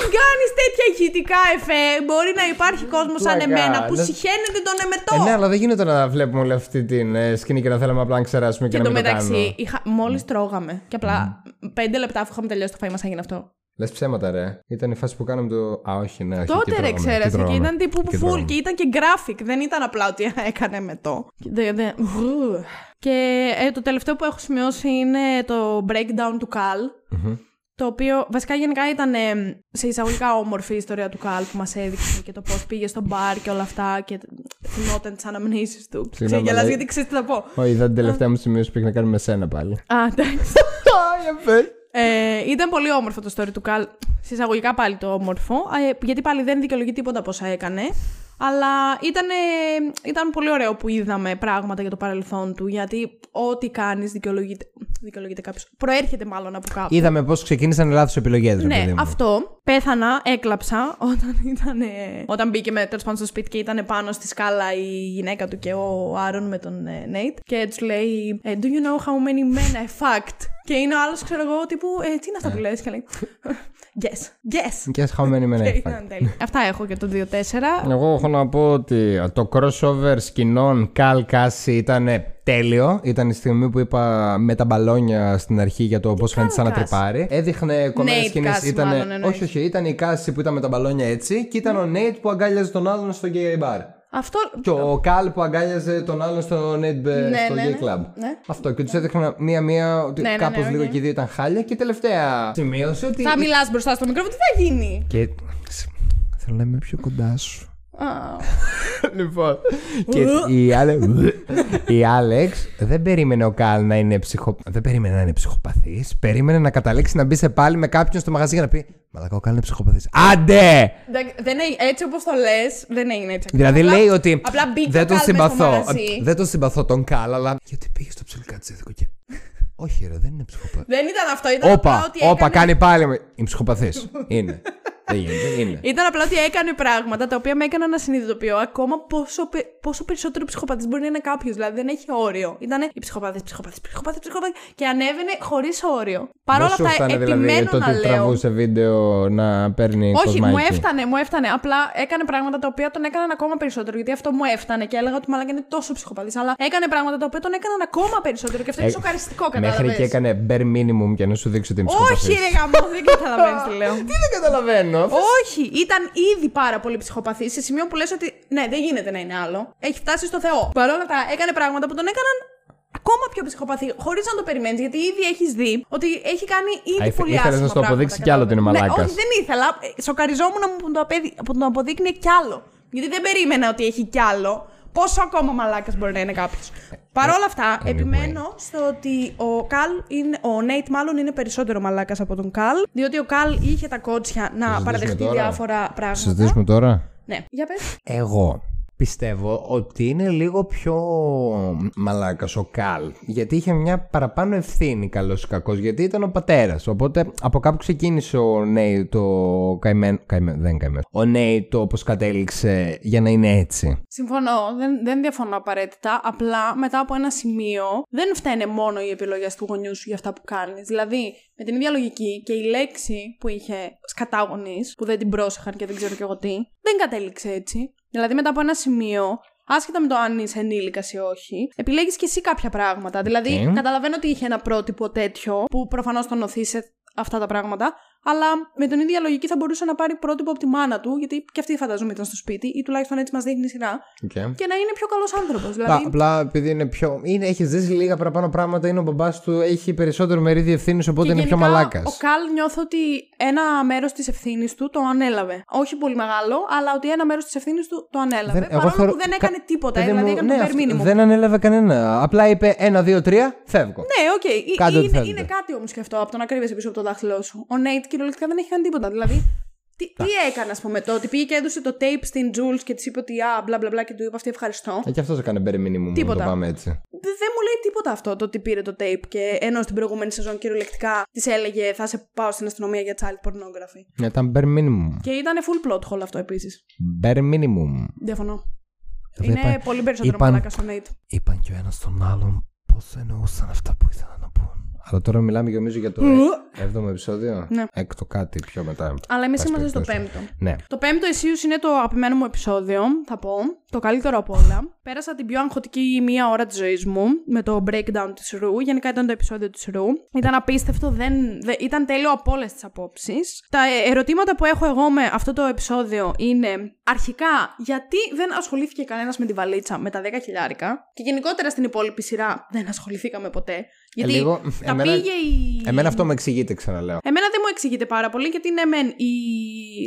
Μην κάνει τέτοια ηχητικά εφέ. Μπορεί να υπάρχει κόσμος σαν Πλάκα. εμένα που Να- συχαίνεται τον εμετό. Ε, ναι, αλλά δεν γίνεται να βλέπουμε όλη αυτή την ε, σκηνή και να θέλουμε απλά να ξεράσουμε και, και να το μην το μεταξύ, κάνουμε. είχα... μόλις τρώγαμε. Και απλά πέντε λεπτά αφού είχαμε τελειώσει το φάι μας έγινε αυτό. Λες ψέματα, ρε. Ήταν η φάση που κάναμε το. Α, όχι, ναι, όχι. εκεί Τότε ρε τρώγαμε, ξέρασε εκεί και τρώγαμε. ήταν τύπου Εκεί full τρώγαμε. και ήταν και graphic. Δεν ήταν απλά ότι έκανε με το. Δε- δε- βρου. Και ε, το τελευταίο που έχω σημειώσει είναι το breakdown του Καλ. Μμμ. Το οποίο βασικά γενικά ήταν ε, σε εισαγωγικά όμορφη η ιστορία του Καλ που μας έδειξε και το πώς πήγε στο μπαρ και όλα αυτά και θυμόταν τις αναμνήσεις του. Συγγνώμη, Ξεγελάς αλλά- γιατί ξέρεις τι θα πω. Όχι, είδα την τελευταία μου σημείωση που έχει να κάνει με σένα πάλι. Α, εντάξει. Ε, ήταν πολύ όμορφο το story του Καλ. Σε εισαγωγικά πάλι το όμορφο. ε, γιατί πάλι δεν δικαιολογεί τίποτα από όσα έκανε. Αλλά ήταν, ήταν πολύ ωραίο που είδαμε πράγματα για το παρελθόν του. Γιατί ό,τι κάνεις δικαιολογείται. Δικαιολογείται κάποιος. Προέρχεται μάλλον από κάπου. Είδαμε πώς ξεκίνησαν λάθος επιλογές, ρε Ναι, παιδί μου. αυτό. Πέθανα, έκλαψα όταν, ήταν, όταν μπήκε με, τέλος πάντων στο σπίτι και ήταν πάνω στη σκάλα η γυναίκα του και ο Άρον με τον ε, Νέιτ. Και τους λέει, ε, Do you know how many men I fucked? Και είναι ο άλλος, ξέρω εγώ, τύπου, ε, τι είναι αυτά που λες; Και λέει, Yes, yes. Και χαμένη με Και ένα ήταν τέλειο. Αυτά έχω για το 2-4. Εγώ έχω να πω ότι το crossover σκηνών Καλ Κάση ήταν τέλειο. Ήταν η στιγμή που είπα με τα μπαλόνια στην αρχή για το πώς φαίνεται σαν να Cassie? τριπάρει. Έδειχνε κομμένες Nate σκηνές. Cassie, μάλλον εννοείς. Όχι, όχι, ήταν η Κάση που ήταν με τα μπαλόνια έτσι και ήταν ο Νέιτ που αγκάλιαζε τον άλλον στο gay bar. Αυτό. Και ο Καλ που αγκάλιαζε τον άλλον στο, Nate, Ναι, στο ναι, gay ναι. club. Ναι. Αυτό και τους έδειχνε μία-μία ότι Ναι, ναι, κάπως ναι, λίγο οκ. και οι δύο ήταν χάλια. Και τελευταία σημείωσε ότι. Θα μιλάς μπροστά στο μικρόφωνο, τι θα γίνει; Και. Θέλω να είμαι πιο κοντά σου. Α, λοιπόν. και η, Άλε... η Άλεξ δεν περίμενε ο Καλ να είναι ψυχο... Δεν περίμενε να είναι ψυχοπαθής. Περίμενε να καταλήξει να μπει σε πάλι με κάποιον στο μαγαζί για να πει Μαλακά, ο Καλ είναι ψυχοπαθής. Άντε! εντάξει, δεν έγινε- έτσι όπως το λες, δεν έγινε έτσι. Δηλαδή Απλά- λέει ότι. Απλά μπήκε δεν ο τον Καλ μες στο συμπαθώ. μαγαζί. Δεν τον συμπαθώ τον Καλ, αλλά. Γιατί πήγε στο ψιλικάτσιδικο και. Όχι, ρε, δεν είναι ψυχοπαθή. Δεν ήταν αυτό, ήταν απλά Όπα, ότι όπα, έκανε... κάνει πάλι. με- Είναι ψυχοπαθής. είναι. Δεν γίνεται, είναι. Ήταν απλά ότι έκανε πράγματα τα οποία με έκαναν να συνειδητοποιώ ακόμα πόσο, πε- πόσο περισσότερο ψυχοπαθής μπορεί να είναι κάποιος. Δηλαδή δεν έχει όριο. Ήταν η ψυχοπαθής, ψυχοπαθής, ψυχοπαθής, ψυχοπαθής και ανέβαινε χωρίς όριο. Παρ' όλα Δεν σου αυτά, έφτανε δηλαδή επιμένω το να ότι λέω. τραβούσε βίντεο να παίρνει Όχι, κοσμάκι. μου έφτανε, μου έφτανε. Απλά έκανε πράγματα τα οποία τον έκαναν ακόμα περισσότερο. Γιατί αυτό μου έφτανε και έλεγα ότι μαλάκα είναι τόσο ψυχοπαθής. Αλλά έκανε πράγματα τα οποία τον έκαναν ακόμα περισσότερο. Και αυτό είναι Ε, σοκαριστικό, Μέχρι κατάλαβε. και έκανε bare minimum για να σου δείξει ότι είναι ψυχοπαθής. Όχι, ρε γαμό, δεν καταλαβαίνεις τι λέω. Τι δεν καταλαβαίνω; Όχι, ήταν ήδη πάρα πολύ ψυχοπαθής σε σημείο που λες ότι ναι, δεν γίνεται να είναι άλλο. Έχει φτάσει στο Θεό. Παρ' όλα αυτά, έκανε πράγματα που τον έκαναν ακόμα πιο ψυχοπαθή, χωρίς να το περιμένεις, γιατί ήδη έχεις δει ότι έχει κάνει ήδη Α, ήθε- πολύ ήθελες να άσχημα στο αποδείξει κι άλλο ότι είναι κατάλαβες. μαλάκας. Ναι, όχι, δεν ήθελα. Ε, Σοκαριζόμουν που το, απέδει, που τον αποδείκνυε κι άλλο. Γιατί δεν περίμενα ότι έχει κι άλλο. Πόσο ακόμα μαλάκας μπορεί να είναι κάποιος. Παρ' όλα αυτά, anyway. επιμένω στο ότι ο Καλ είναι, ο Νέιτ μάλλον είναι περισσότερο μαλάκας από τον Καλ. Διότι ο Καλ είχε τα κότσια να συζητήσουμε παραδεχτεί τώρα; διάφορα πράγματα. Συζητήσουμε τώρα. Ναι, για πες. Εγώ πιστεύω ότι είναι λίγο πιο μαλάκας ο Καλ. Γιατί είχε μια παραπάνω ευθύνη καλός ή κακός. Γιατί ήταν ο πατέρας. Οπότε από κάπου ξεκίνησε ο Νέι το καημένο. καημένο δεν είναι καημένο. Ο Νέι το όπως κατέληξε για να είναι έτσι. Συμφωνώ, δεν, δεν διαφωνώ απαραίτητα. Απλά μετά από ένα σημείο δεν φταίνε μόνο οι επιλογές του γονιού σου για αυτά που κάνεις. Δηλαδή, με την ίδια λογική και η Λέξι που είχε σκατά γονείς, που δεν την πρόσεχαν και δεν ξέρω κι εγώ τι, δεν κατέληξε έτσι. Δηλαδή, μετά από ένα σημείο άσχετα με το αν είσαι ενήλικας ή όχι, επιλέγεις και εσύ κάποια πράγματα. Δηλαδή, Οκ. καταλαβαίνω ότι είχε ένα πρότυπο τέτοιο που προφανώς τον ωθεί σε αυτά τα πράγματα, αλλά με την ίδια λογική θα μπορούσε να πάρει πρότυπο από τη μάνα του, γιατί και αυτή φαντάζομαι ήταν στο σπίτι, ή τουλάχιστον έτσι μας δείχνει η σειρά, Οκ. και να είναι πιο καλός άνθρωπος. Απλά, Δηλαδή, απλά επειδή είναι πιο. Είναι, έχεις ζήσει λίγα παραπάνω πράγματα, είναι ο μπαμπάς του, έχει περισσότερο μερίδιο ευθύνης, οπότε και είναι πιο γενικά, μαλάκας. Ο Καλ νιώθω ότι ένα μέρος της ευθύνης του το ανέλαβε. Όχι πολύ μεγάλο, αλλά ότι ένα μέρος της ευθύνης του το ανέλαβε. Δεν- εγώ παρόλο θεωρώ- που δεν κα- έκανε τίποτα, Παιδί δηλαδή μου, έκανε ναι, το bare αυτό- minimum. Δεν ανέλαβε κανένα. Απλά είπε ένα, δύο, τρία, φεύγω. Ναι, οκ. Ε, Κάντε ό,τι Είναι, θέλετε. είναι κάτι όμως και αυτό από το να κρύβεσαι πίσω από το δάχτυλό σου. Ο Νέιτ κυριολεκτικά δεν έχει κάνει τίποτα. Δηλαδή, τι, τι έκανε, ας πούμε, το ότι πήγε και έδωσε το tape στην Jules και της είπε ότι α, μπλα μπλα μπλα και του είπε αυτή ευχαριστώ. Ε, και αυτός έκανε bare minimum. να Τίποτα. Το πάμε έτσι. Δε- Δεν μου λέει τίποτα αυτό το ότι πήρε το tape και ενώ στην προηγούμενη σεζόν κυριολεκτικά της έλεγε Θα σε πάω στην αστυνομία για child pornography. Ναι, Ήταν bare minimum. Και ήταν full plot hole αυτό επίσης. Bare minimum. Διαφωνώ. Εδώ Είναι είπα- πολύ περισσότερο είπαν- μαλάκα στο Nate. Είπαν και ο ένας τον άλλον πώς εννοούσαν αυτά που ήθελαν να πούν. Αλλά τώρα μιλάμε νομίζω για το Ου. 7ο επεισόδιο. Ναι. Έκτο κάτι πιο μετά. Αλλά εμείς Πάση είμαστε στο περιπτώσει. πέμπτο. Ναι. Το πέμπτο εσίω είναι το αγαπημένο μου επεισόδιο, θα πω. Το καλύτερο από όλα. Πέρασα την πιο αγχωτική μία ώρα της ζωής μου με το breakdown της Ρου. Γενικά ήταν το επεισόδιο της Ρου. Ήταν απίστευτο, δεν, δε- ήταν τέλειο από όλες τις απόψεις. Τα ε, ερωτήματα που έχω εγώ με αυτό το επεισόδιο είναι αρχικά γιατί δεν ασχολήθηκε κανένας με τη βαλίτσα με τα 10 χιλιάρικα; Και γενικότερα στην υπόλοιπη σειρά δεν ασχοληθήκαμε ποτέ. Γιατί λίγο, τα εμένα- πήγε η. Εμένα αυτό με εξηγείται, ξαναλέω. Εμένα δεν μου εξηγείται πάρα πολύ γιατί ναι, μεν η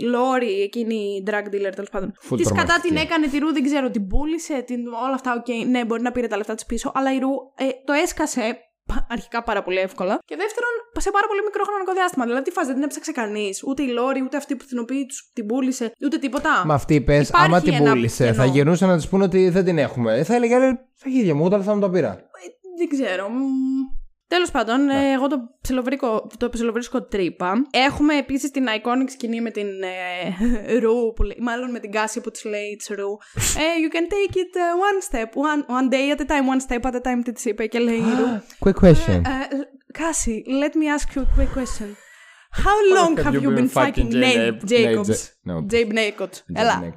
Λόρι, εκείνη η drug dealer τέλος πάντων. Full Της κατά τρομακτική. την έκανε τη Ρου, δεν ξέρω, την πούλησε, την, όλα αυτά, οκ, ναι, μπορεί να πήρε τα λεφτά της πίσω, αλλά η Ρου ε, το έσκασε πα- αρχικά πάρα πολύ εύκολα. Και δεύτερον, σε πάρα πολύ μικρό χρονικό διάστημα. Δηλαδή, τι φάση δεν την έψαξε κανείς. Ούτε η Λόρι, ούτε αυτή που την οποία τους την πούλησε, ούτε τίποτα. Μα αυτή είπε, Υπάρχει άμα την ένα πούλησε, κενό. θα γυρνούσαν να τη πούνε ότι δεν την έχουμε. Ε, Θα έλεγε, «Ρε, στα χέρια μου, όταν θα μου τα πήρα. Δεν ξέρω. Τέλος πάντων, Ναι. ε, εγώ το ψιλοβρίσκω, το ψιλοβρίσκω τρύπα. Έχουμε επίση την iconic σκηνή με την ε, Ρου, που λέει, μάλλον με την Κάση που τη λέει It's Ρου. ε, you can take it uh, one step, one, one day at a time, one step at a time, τι τη είπε και λέει η Ρου. Quick question. Κάση, let me ask you a quick question. How long have, you been fucking Nate Jacobs? No. Jabe Jacobs. Έλα.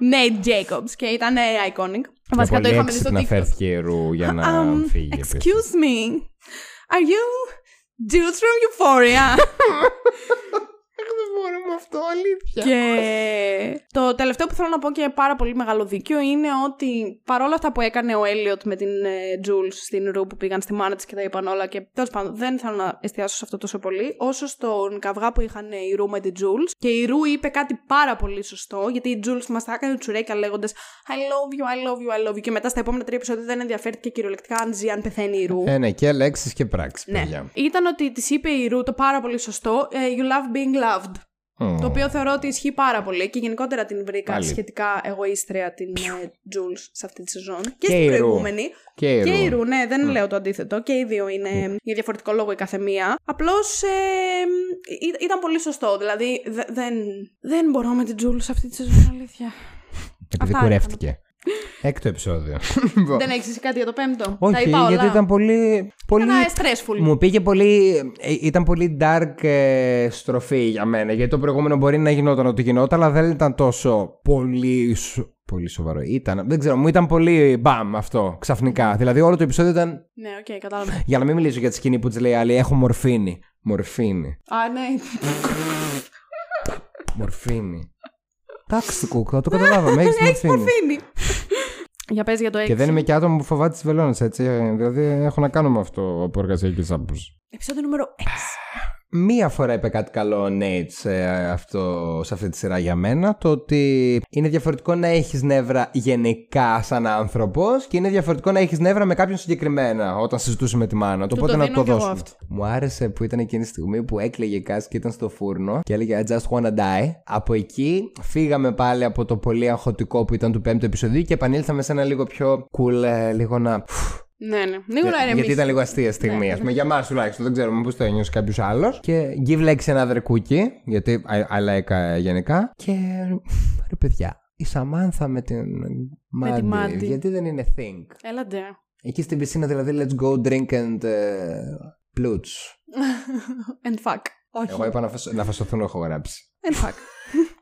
Nate Jacobs. Και ήταν ε, iconic. Βασικά το πολύ είχαμε δει στο έξυπνα TikTok. φέρθηκε η Ρου για να Um, φύγει. επίσης. excuse me. Are you Jules from Euphoria? Δεν μπορώ με αυτό, αλήθεια. και το τελευταίο που θέλω να πω και πάρα πολύ μεγάλο δίκιο είναι ότι παρόλα αυτά που έκανε ο Έλιοτ με την ε, Jules στην Ρου που πήγαν στη μάνα της και τα είπαν όλα και τέλος πάντων δεν θέλω να εστιάσω σε αυτό τόσο πολύ όσο στον καυγά που είχαν η Ρου με την Jules και η Ρου είπε κάτι πάρα πολύ σωστό γιατί η Jules μας τα έκανε τσουρέκα λέγοντας I love you, I love you, I love you και μετά στα επόμενα τρία επεισόδια δεν ενδιαφέρθηκε κυριολεκτικά αν ζει, αν πεθαίνει η Ρου. Ε, ναι, και λέξεις και πράξεις, Ναι. παιδιά. Ήταν ότι της είπε η Ρου το πάρα πολύ σωστό. ε, you love being loved. Μμμ. Το οποίο θεωρώ ότι ισχύει πάρα πολύ και γενικότερα την βρήκα Πάλι. σχετικά εγωίστρια την ε, Jules σε αυτή τη σεζόν. Και, Και στην η Ru. προηγούμενη. Και η Και η Ρου. Ru, ναι, δεν λέω το αντίθετο. Και οι δύο είναι για διαφορετικό λόγο η καθεμία. Απλώς ήταν πολύ σωστό. Δηλαδή δε- δεν, δεν μπορώ με την Jules σε αυτή τη σεζόν, αλήθεια. Επειδή Αυτά κουρεύτηκε. Έκτο επεισόδιο. δεν έχεις εσύ κάτι για το πέμπτο; Τα Όχι, είπα όλα. γιατί ήταν πολύ. πολύ... Ένα stressful. Μου πήγε πολύ. ε, ήταν πολύ dark ε, στροφή για μένα. Γιατί το προηγούμενο μπορεί να γινόταν ό,τι γινόταν, αλλά δεν ήταν τόσο πολύ. σο- Πολύ σοβαρό. Ήταν. Δεν ξέρω, μου ήταν πολύ μπαμ αυτό ξαφνικά. Δηλαδή όλο το επεισόδιο ήταν. Ναι, οκ, κατάλαβα. Για να μην μιλήσω για τη σκηνή που της λέει η άλλη, έχω μορφίνη. Μορφίνη. Α, ναι. Μορφίνη. Εντάξει, κούκλα, το καταλάβαμε. Έχεις Έχεις μορφίνη. μορφίνη. Για πες για το 6. Και δεν είμαι και άτομο που φοβάται τις βελόνες, έτσι. ε, Δηλαδή έχω να κάνω με αυτό από εργασιακή άποψη. Επεισόδιο νούμερο 6. Μία φορά είπε κάτι καλό ο Νέιτς σε, αυτό, σε αυτή τη σειρά για μένα. Το ότι είναι διαφορετικό να έχεις νεύρα γενικά σαν άνθρωπος και είναι διαφορετικό να έχεις νεύρα με κάποιον συγκεκριμένα όταν συζητούσε με τη μάνα του. Του Οπότε το να δίνω το κι εγώ δώσουμε. αυτό. Μου άρεσε που ήταν εκείνη τη στιγμή που έκλαιγε κάτι και ήταν στο φούρνο και έλεγε I just wanna die. Από εκεί φύγαμε πάλι από το πολύ αγχωτικό που ήταν του πέμπτου επεισοδίου και επανήλθαμε σε ένα λίγο πιο cool, ε, λίγο να. Ναι, ναι. Λίγο να Γιατί ηρεμήσει. ήταν λίγο αστεία στιγμή, ας πούμε. Για μα τουλάχιστον. Δεν ξέρω πώ το ένιωσε κάποιος άλλος. Και give legs another cookie. Γιατί I, I like uh, γενικά. Και ρε παιδιά, η Σαμάνθα με την τη Μάντι. Mandy. Γιατί δεν είναι think; Έλα ντε. Εκεί στην πισίνα δηλαδή, let's go drink and uh, plooch. And fuck. Όχι. Εγώ είπα να, φασ... να φασωθούν, έχω γράψει. And fuck.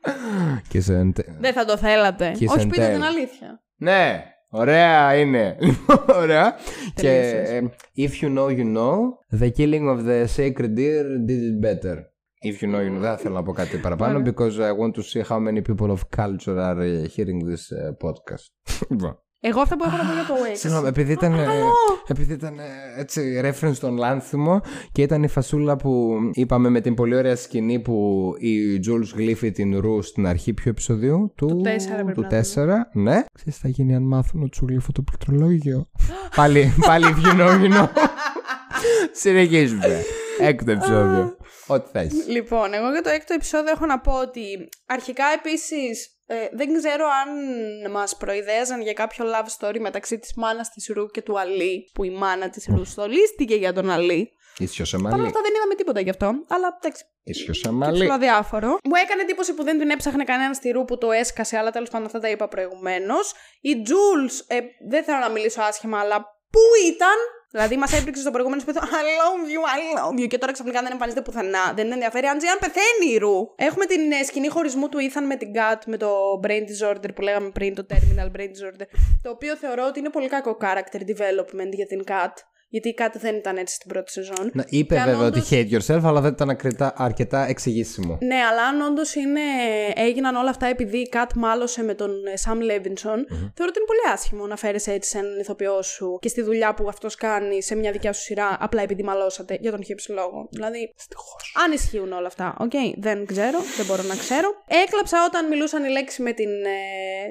Και σε... Δεν θα το θέλατε. Kiss Όχι, and πείτε tell. την αλήθεια. Ναι, ωραία είναι. ωραία. και Τελείωσες. ε, if you know, you know, the killing of the sacred deer did it better. If you know, you know, δεν θέλω να πω κάτι παραπάνω because I want to see how many people of culture are uh, hearing this uh, podcast. Λοιπόν. Εγώ αυτά που έχω να πω για το X. Συγγνώμη, επειδή ήταν, ε, επειδή ήταν ε, έτσι reference στον Λάνθιμο και ήταν η φασούλα που είπαμε με την πολύ ωραία σκηνή που η Jules γλύφει την Ρου στην αρχή ποιο επεισοδίου του, τέσσερα πρέπει του να είναι. 4. Ναι. Ξέρεις τι θα γίνει αν μάθουν ότι σου γλύφω το πληκτρολόγιο. πάλι, πάλι if you know, you know. Συνεχίζουμε. Έκτο επεισόδιο. Ό,τι θες. Λοιπόν, εγώ για το έκτο επεισόδιο έχω να πω ότι αρχικά επίσης ε, δεν ξέρω αν μας προειδέαζαν για κάποιο love story μεταξύ της μάνας της Ρου και του Αλή που η μάνα της Ρου στολίστηκε για τον Αλή. Ίσιο σε Παρ' όλα μαλλί. αυτά δεν είδαμε τίποτα γι' αυτό, αλλά εντάξει, Ίσιο σε και μαλλί. ψηλό αδιάφορο. Μου έκανε εντύπωση που δεν την έψαχνε κανένας στη Ρου που το έσκασε, αλλά τέλος πάντων αυτά τα είπα προηγουμένως. Η Jules, ε, δεν θέλω να μιλήσω άσχημα, αλλά πού ήταν. Δηλαδή, μας έπληξε στο προηγούμενο επεισόδιο I love you, I love you. Και τώρα ξαφνικά δεν εμφανίζεται πουθενά. Δεν την ενδιαφέρει αν αν πεθαίνει η Ρου. Έχουμε την ε, σκηνή χωρισμού του Ethan με την Kat με το brain disorder που λέγαμε πριν, το terminal brain disorder. Το οποίο θεωρώ ότι είναι πολύ κακό character development για την Kat. Γιατί η Kat δεν ήταν έτσι στην πρώτη σεζόν. Να, είπε Και αν βέβαια όντως- ότι hate yourself, αλλά δεν ήταν αρκετά, αρκετά εξηγήσιμο. Ναι, αλλά αν όντως έγιναν όλα αυτά επειδή η Κατ μάλωσε με τον ε, Σαμ Λέβινσον, θεωρώ ότι είναι πολύ άσχημο να φέρεις έτσι σε έναν ηθοποιό σου και στη δουλειά που αυτός κάνει σε μια δικιά σου σειρά απλά επειδή μαλώσατε για τον χ ψ λόγο. Δηλαδή, αν ισχύουν όλα αυτά. Οκ, δεν ξέρω, δεν μπορώ να ξέρω. Έκλαψα όταν μιλούσαν η Λέξι με την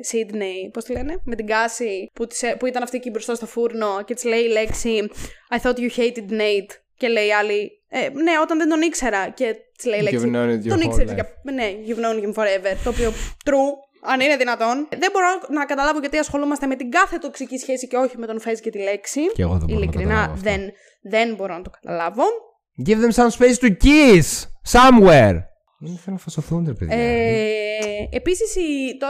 Σίδνεϊ, πώς τη λένε, με την Κάση που, της, ε- που ήταν αυτή εκεί μπροστά στο φούρνο και της λέει η Λέξι I thought you hated Nate. Και λέει η άλλη, ε, ναι, όταν δεν τον ήξερα. Και της λέει η Λέξι. You've known Nate your τον whole ήξερε. life. Για... Ναι, you've known him forever. Το οποίο true, αν είναι δυνατόν. Δεν μπορώ να καταλάβω γιατί ασχολούμαστε με την κάθε τοξική σχέση και όχι με τον Φέζ και τη λέξη. Και εγώ δεν μπορώ να Ειλικρινά καταλάβω αυτό. δεν, δεν μπορώ να το καταλάβω. Give them some space to kiss somewhere. Δεν θέλω να φασωθούν, ρε παιδιά. Ε, Επίσης,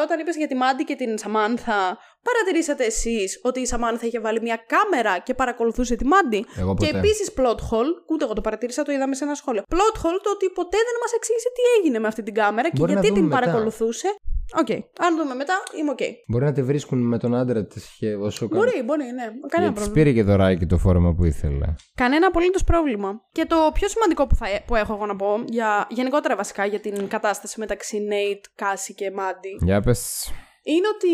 όταν είπες για τη Μάντι και την Σαμάνθα, παρατηρήσατε εσείς ότι η Σαμάνθα είχε βάλει μια κάμερα και παρακολουθούσε τη Μάντι; Εγώ Και ποτέ. επίσης plot hole, ούτε εγώ το παρατήρησα, το είδαμε σε ένα σχόλιο. Plot hole το ότι ποτέ δεν μας εξήγησε τι έγινε με αυτή την κάμερα και Μπορεί να γιατί δούμε την μετά. παρακολουθούσε. Οκ. Αν δούμε μετά, είμαι οκ. Μπορεί να τη βρίσκουν με τον άντρα της και όσο κάνει. Μπορεί, μπορεί, ναι. Κανένα Γιατί της πρόβλημα. πήρε και δωράκι το φόρμα που ήθελε. Κανένα απολύτως πρόβλημα. Και το πιο σημαντικό που, θα, που έχω εγώ να πω, για, γενικότερα βασικά για την κατάσταση μεταξύ Nate, Κάση και Μάντι, Για πες. Είναι ότι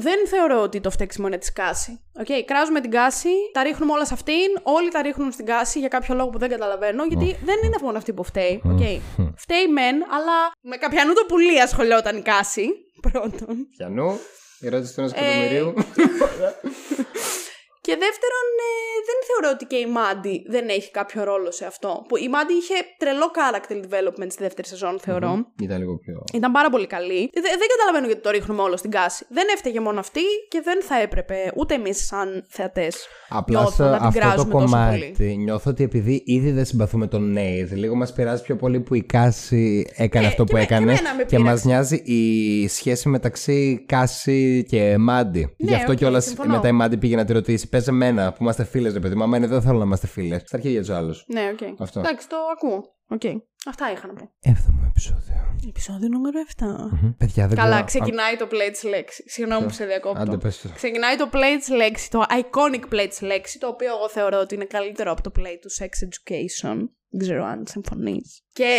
δεν θεωρώ ότι το φταίξιμο είναι της Κάση. Okay, κράζουμε την Κάση, τα ρίχνουμε όλα σε αυτήν, όλοι τα ρίχνουν στην Κάση για κάποιο λόγο που δεν καταλαβαίνω, γιατί δεν είναι μόνο αυτή που φταίει. Okay. φταίει μεν, αλλά με κάποιανού το πουλί ασχολιόταν η Κάση. Πρώτον. Ποιανού, η ερώτηση του ενός εκατομμυρίου. Και δεύτερον, ε, δεν θεωρώ ότι και η Μάντι δεν έχει κάποιο ρόλο σε αυτό. Που η Μάντι είχε τρελό character development στη δεύτερη σεζόν, θεωρώ. Ήταν λίγο πιο. Ήταν πάρα πολύ καλή. Δε- δεν καταλαβαίνω γιατί το ρίχνουμε όλο στην Κάση. Δεν έφταιγε μόνο αυτή και δεν θα έπρεπε ούτε εμείς, σαν θεατές, Απλά σε να την αυτό το κράζουμε τόσο κομμάτι πολύ. νιώθω ότι επειδή ήδη δεν συμπαθούμε τον Νέιθ, λίγο μας πειράζει πιο πολύ που η Κάση έκανε Ε, αυτό και που με- και έκανε εμένα με και μας πείραξε. νοιάζει η σχέση μεταξύ Κάση και Μάντι. Γι' αυτό οκ, κιόλας συμφωνώ. μετά η Μάντι πήγε να τη ρωτήσει: Πες σε εμένα που είμαστε φίλες, ρε παιδί μου. Άμα είναι, δεν θέλω να είμαστε φίλες. Στα αρχίδια τους άλλους. Ναι, οκ. Αυτό. Εντάξει, το ακούω. Οκ. Αυτά είχα να πω. Έβδομο επεισόδιο. Επεισόδιο νούμερο 7. Μμμ. Παιδιά, δεν Καλά, ξέρω- ξεκινάει το play της Λέξι. Συγγνώμη που σε διακόπτω. Άντε, πες το. Ξεκινάει το play της Λέξι, το iconic play της Λέξι, το οποίο εγώ θεωρώ ότι είναι καλύτερο από το play του sex education. Δεν ξέρω αν συμφωνείς. Και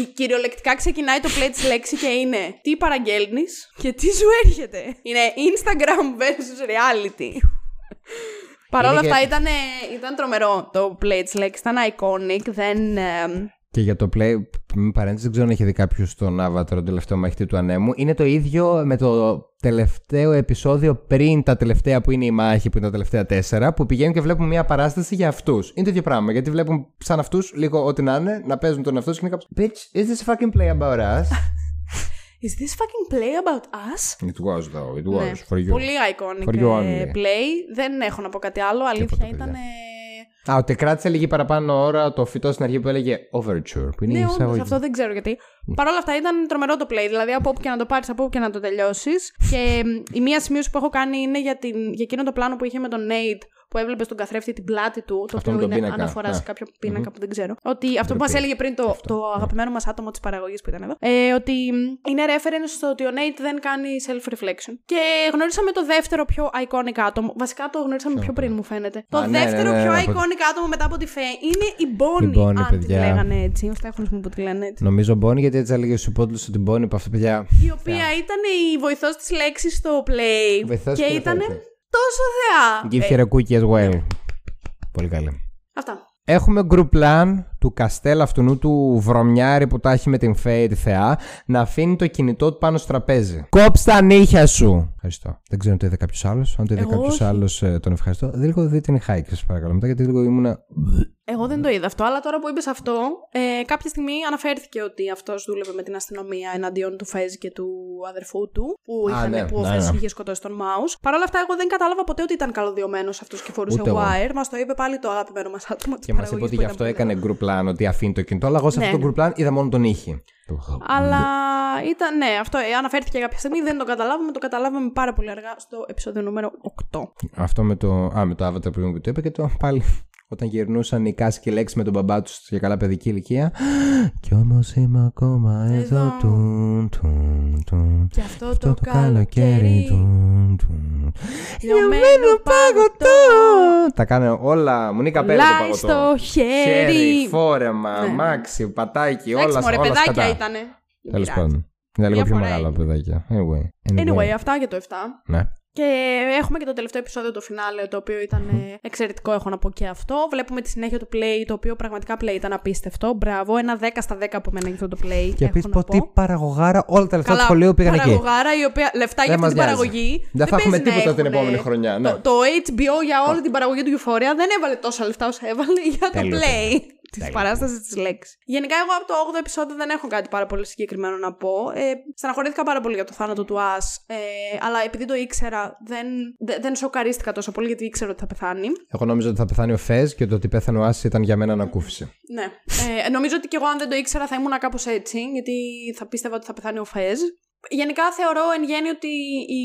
η- κυριολεκτικά ξεκινάει το play της λέξη και είναι τι παραγγέλνεις και τι σου έρχεται. Είναι Instagram versus reality. Παρ' όλα Είναι αυτά και- ήταν, ήταν τρομερό το play της λέξη, ήταν iconic, δεν... εμ, Και για το play, με παρένθεση, δεν ξέρω αν έχει δει κάποιος τον Avatar, τον τελευταίο μαχητή του ανέμου. Είναι το ίδιο με το τελευταίο επεισόδιο πριν τα τελευταία που είναι η μάχη, που είναι τα τελευταία τέσσερα, που πηγαίνουν και βλέπουν μια παράσταση για αυτούς. Είναι το ίδιο πράγμα, γιατί βλέπουν σαν αυτούς, λίγο ό,τι να είναι, να παίζουν τον εαυτό τους και είναι κάπως Bitch, is this a fucking play about us? Is this fucking play about us? It was though, it was Ναι, for you. Πολύ iconic For you ε, only. play. Δεν έχω να πω κάτι άλλο. Αλήθεια Τίποτα, ήταν. παιδιά. ε, Α, ότι κράτησε λίγη παραπάνω ώρα το φυτό στην αρχή που έλεγε Overture, που είναι η Ναι, όντως εισαγωγή. αυτό δεν ξέρω γιατί. Παρ' όλα αυτά ήταν τρομερό το play. Δηλαδή από όπου και να το πάρεις, από όπου και να το τελειώσεις. και η μία σημείωση που έχω κάνει είναι για, την, για εκείνο το πλάνο που είχε με τον Nate που έβλεπε στον καθρέφτη την πλάτη του, το Αυτό οποίο με τον είναι πίνακα, αναφοράς ναι. σε κάποιο πίνακα που δεν ξέρω. Ότι αυτό που μας Ντροπή. έλεγε πριν το, Αυτό, το ναι. αγαπημένο μας άτομο της παραγωγής που ήταν εδώ, ε, ότι είναι reference στο ότι ο Nate δεν κάνει self-reflection. Και γνωρίσαμε το δεύτερο πιο iconic άτομο. Βασικά το γνωρίσαμε πιο πριν, μου φαίνεται. Το Α, ναι, δεύτερο ναι, ναι, πιο ναι, από- iconic άτομο μετά από τη Faye είναι η Bonnie. Η Bonnie, αν τη παιδιά. λέγανε έτσι. Ο Στέφανος μου που τη λένε έτσι. Νομίζω Μπόνι, γιατί έτσι έλεγε στου υπότιτλου ότι Μπόνι από αυτά παιδιά. Η οποία ήταν η βοηθός της λέξης στο play. Βοηθός και και ήταν βοηθός. τόσο θεά. Give Ε, her a cookie as well. Πολύ καλή. αυτά. Έχουμε group plan του Καστέλ αυτού του βρωμιάρη που τα έχει με την Φέη τη Θεά να αφήνει το κινητό του πάνω στο τραπέζι. Κόψ τα νύχια σου! Ευχαριστώ. Δεν ξέρω αν το είδε κάποιος άλλος. Αν το είδε Εγώ κάποιος όχι. άλλος, τον ευχαριστώ. Δεν λίγο δείτε την χάικη, σα παρακαλώ μετά, γιατί λίγο ήμουνα. Εγώ δεν το είδα αυτό, αλλά τώρα που είπες αυτό, ε, κάποια στιγμή αναφέρθηκε ότι αυτός δούλευε με την αστυνομία εναντίον του Φέζ και του αδερφού του, που, Α, είχαν, ναι, που ο ναι, Φέζ ναι. είχε σκοτώσει τον Μάους. Παρ' όλα αυτά, εγώ δεν κατάλαβα ποτέ ότι ήταν καλωδιωμένος αυτός και φορούσε Ούτε εγώ. wire. Μας το είπε πάλι το αγαπημένο μας άτομο τη Και μας είπε ότι γι' αυτό έκανε group plan, ότι αφήνει το κινητό. Αλλά εγώ σε Ναι, αυτό το ναι. group plan είδα μόνο τον ήχη. Αλλά ήταν, ναι, αυτό ε, αναφέρθηκε κάποια στιγμή, δεν το καταλάβαμε, το καταλάβαμε πάρα πολύ αργά στο επεισόδιο νούμερο 8. Αυτό με το, α, με το Avatar πριν που το είπε και το πάλι όταν γυρνούσαν οι κάσικοι λέξεις με τον μπαμπά τους για καλά παιδική ηλικία. Κι όμως είμαι ακόμα εδώ. Εδώ. Τουν, τουν, τουν. Και αυτό, Αυτό το, καλοκαίρι, τουν, τουν. λιωμένο παγωτό, Τα κάνω όλα. Μου είναι καπέλα το λάει παγωτό. στο χέρι. Χέρι, φόρεμα, Ναι. μάξι, πατάκι, όλα, Εντάξει, μωρέ, όλα παιδάκια σκατά. ήτανε. Δεν Τέλος πειράζει. πάντων. Είναι λίγο Μια πιο φορά μεγάλα έγινε. παιδάκια. Anyway. Anyway, αυτά για το 7. Ναι. Και έχουμε και το τελευταίο επεισόδιο, το φινάλε, το οποίο ήταν ε, εξαιρετικό, έχω να πω και αυτό. Βλέπουμε τη συνέχεια του play, το οποίο πραγματικά play ήταν απίστευτο. Μπράβο, ένα 10 στα 10 από μένα για αυτό το play. Και έχω επίσης να πω τι παραγωγάρα όλα τα λεφτά του Καλά, σχολείου πήγαν εκεί. παραγωγάρα η οποία λεφτά για Δεν αυτή μας την νοιάζει. παραγωγή. Δεν θα έχουμε παίζει να τίποτα την έχουνε. επόμενη χρονιά, ναι. Το, το HBO για όλη την παραγωγή του Euphoria δεν έβαλε τόσα λεφτά όσο έβαλε για το Τέλειο, play της Τέλειο. παράστασης της λέξης. Γενικά, εγώ από το 8ο επεισόδιο δεν έχω κάτι πάρα πολύ συγκεκριμένο να πω. Ε, στεναχωρήθηκα πάρα πολύ για το θάνατο του Α, ε, αλλά επειδή το ήξερα, δεν, δεν, δεν σοκαρίστηκα τόσο πολύ γιατί ήξερα ότι θα πεθάνει. Εγώ νόμιζα ότι θα πεθάνει ο Φεζ και το ότι πέθανε ο Άση ήταν για μένα ανακούφιση. Ναι. Ε, νομίζω ότι και εγώ αν δεν το ήξερα θα ήμουν κάπως έτσι, γιατί θα πίστευα ότι θα πεθάνει ο Φεζ. Γενικά θεωρώ εν γέννη ότι η,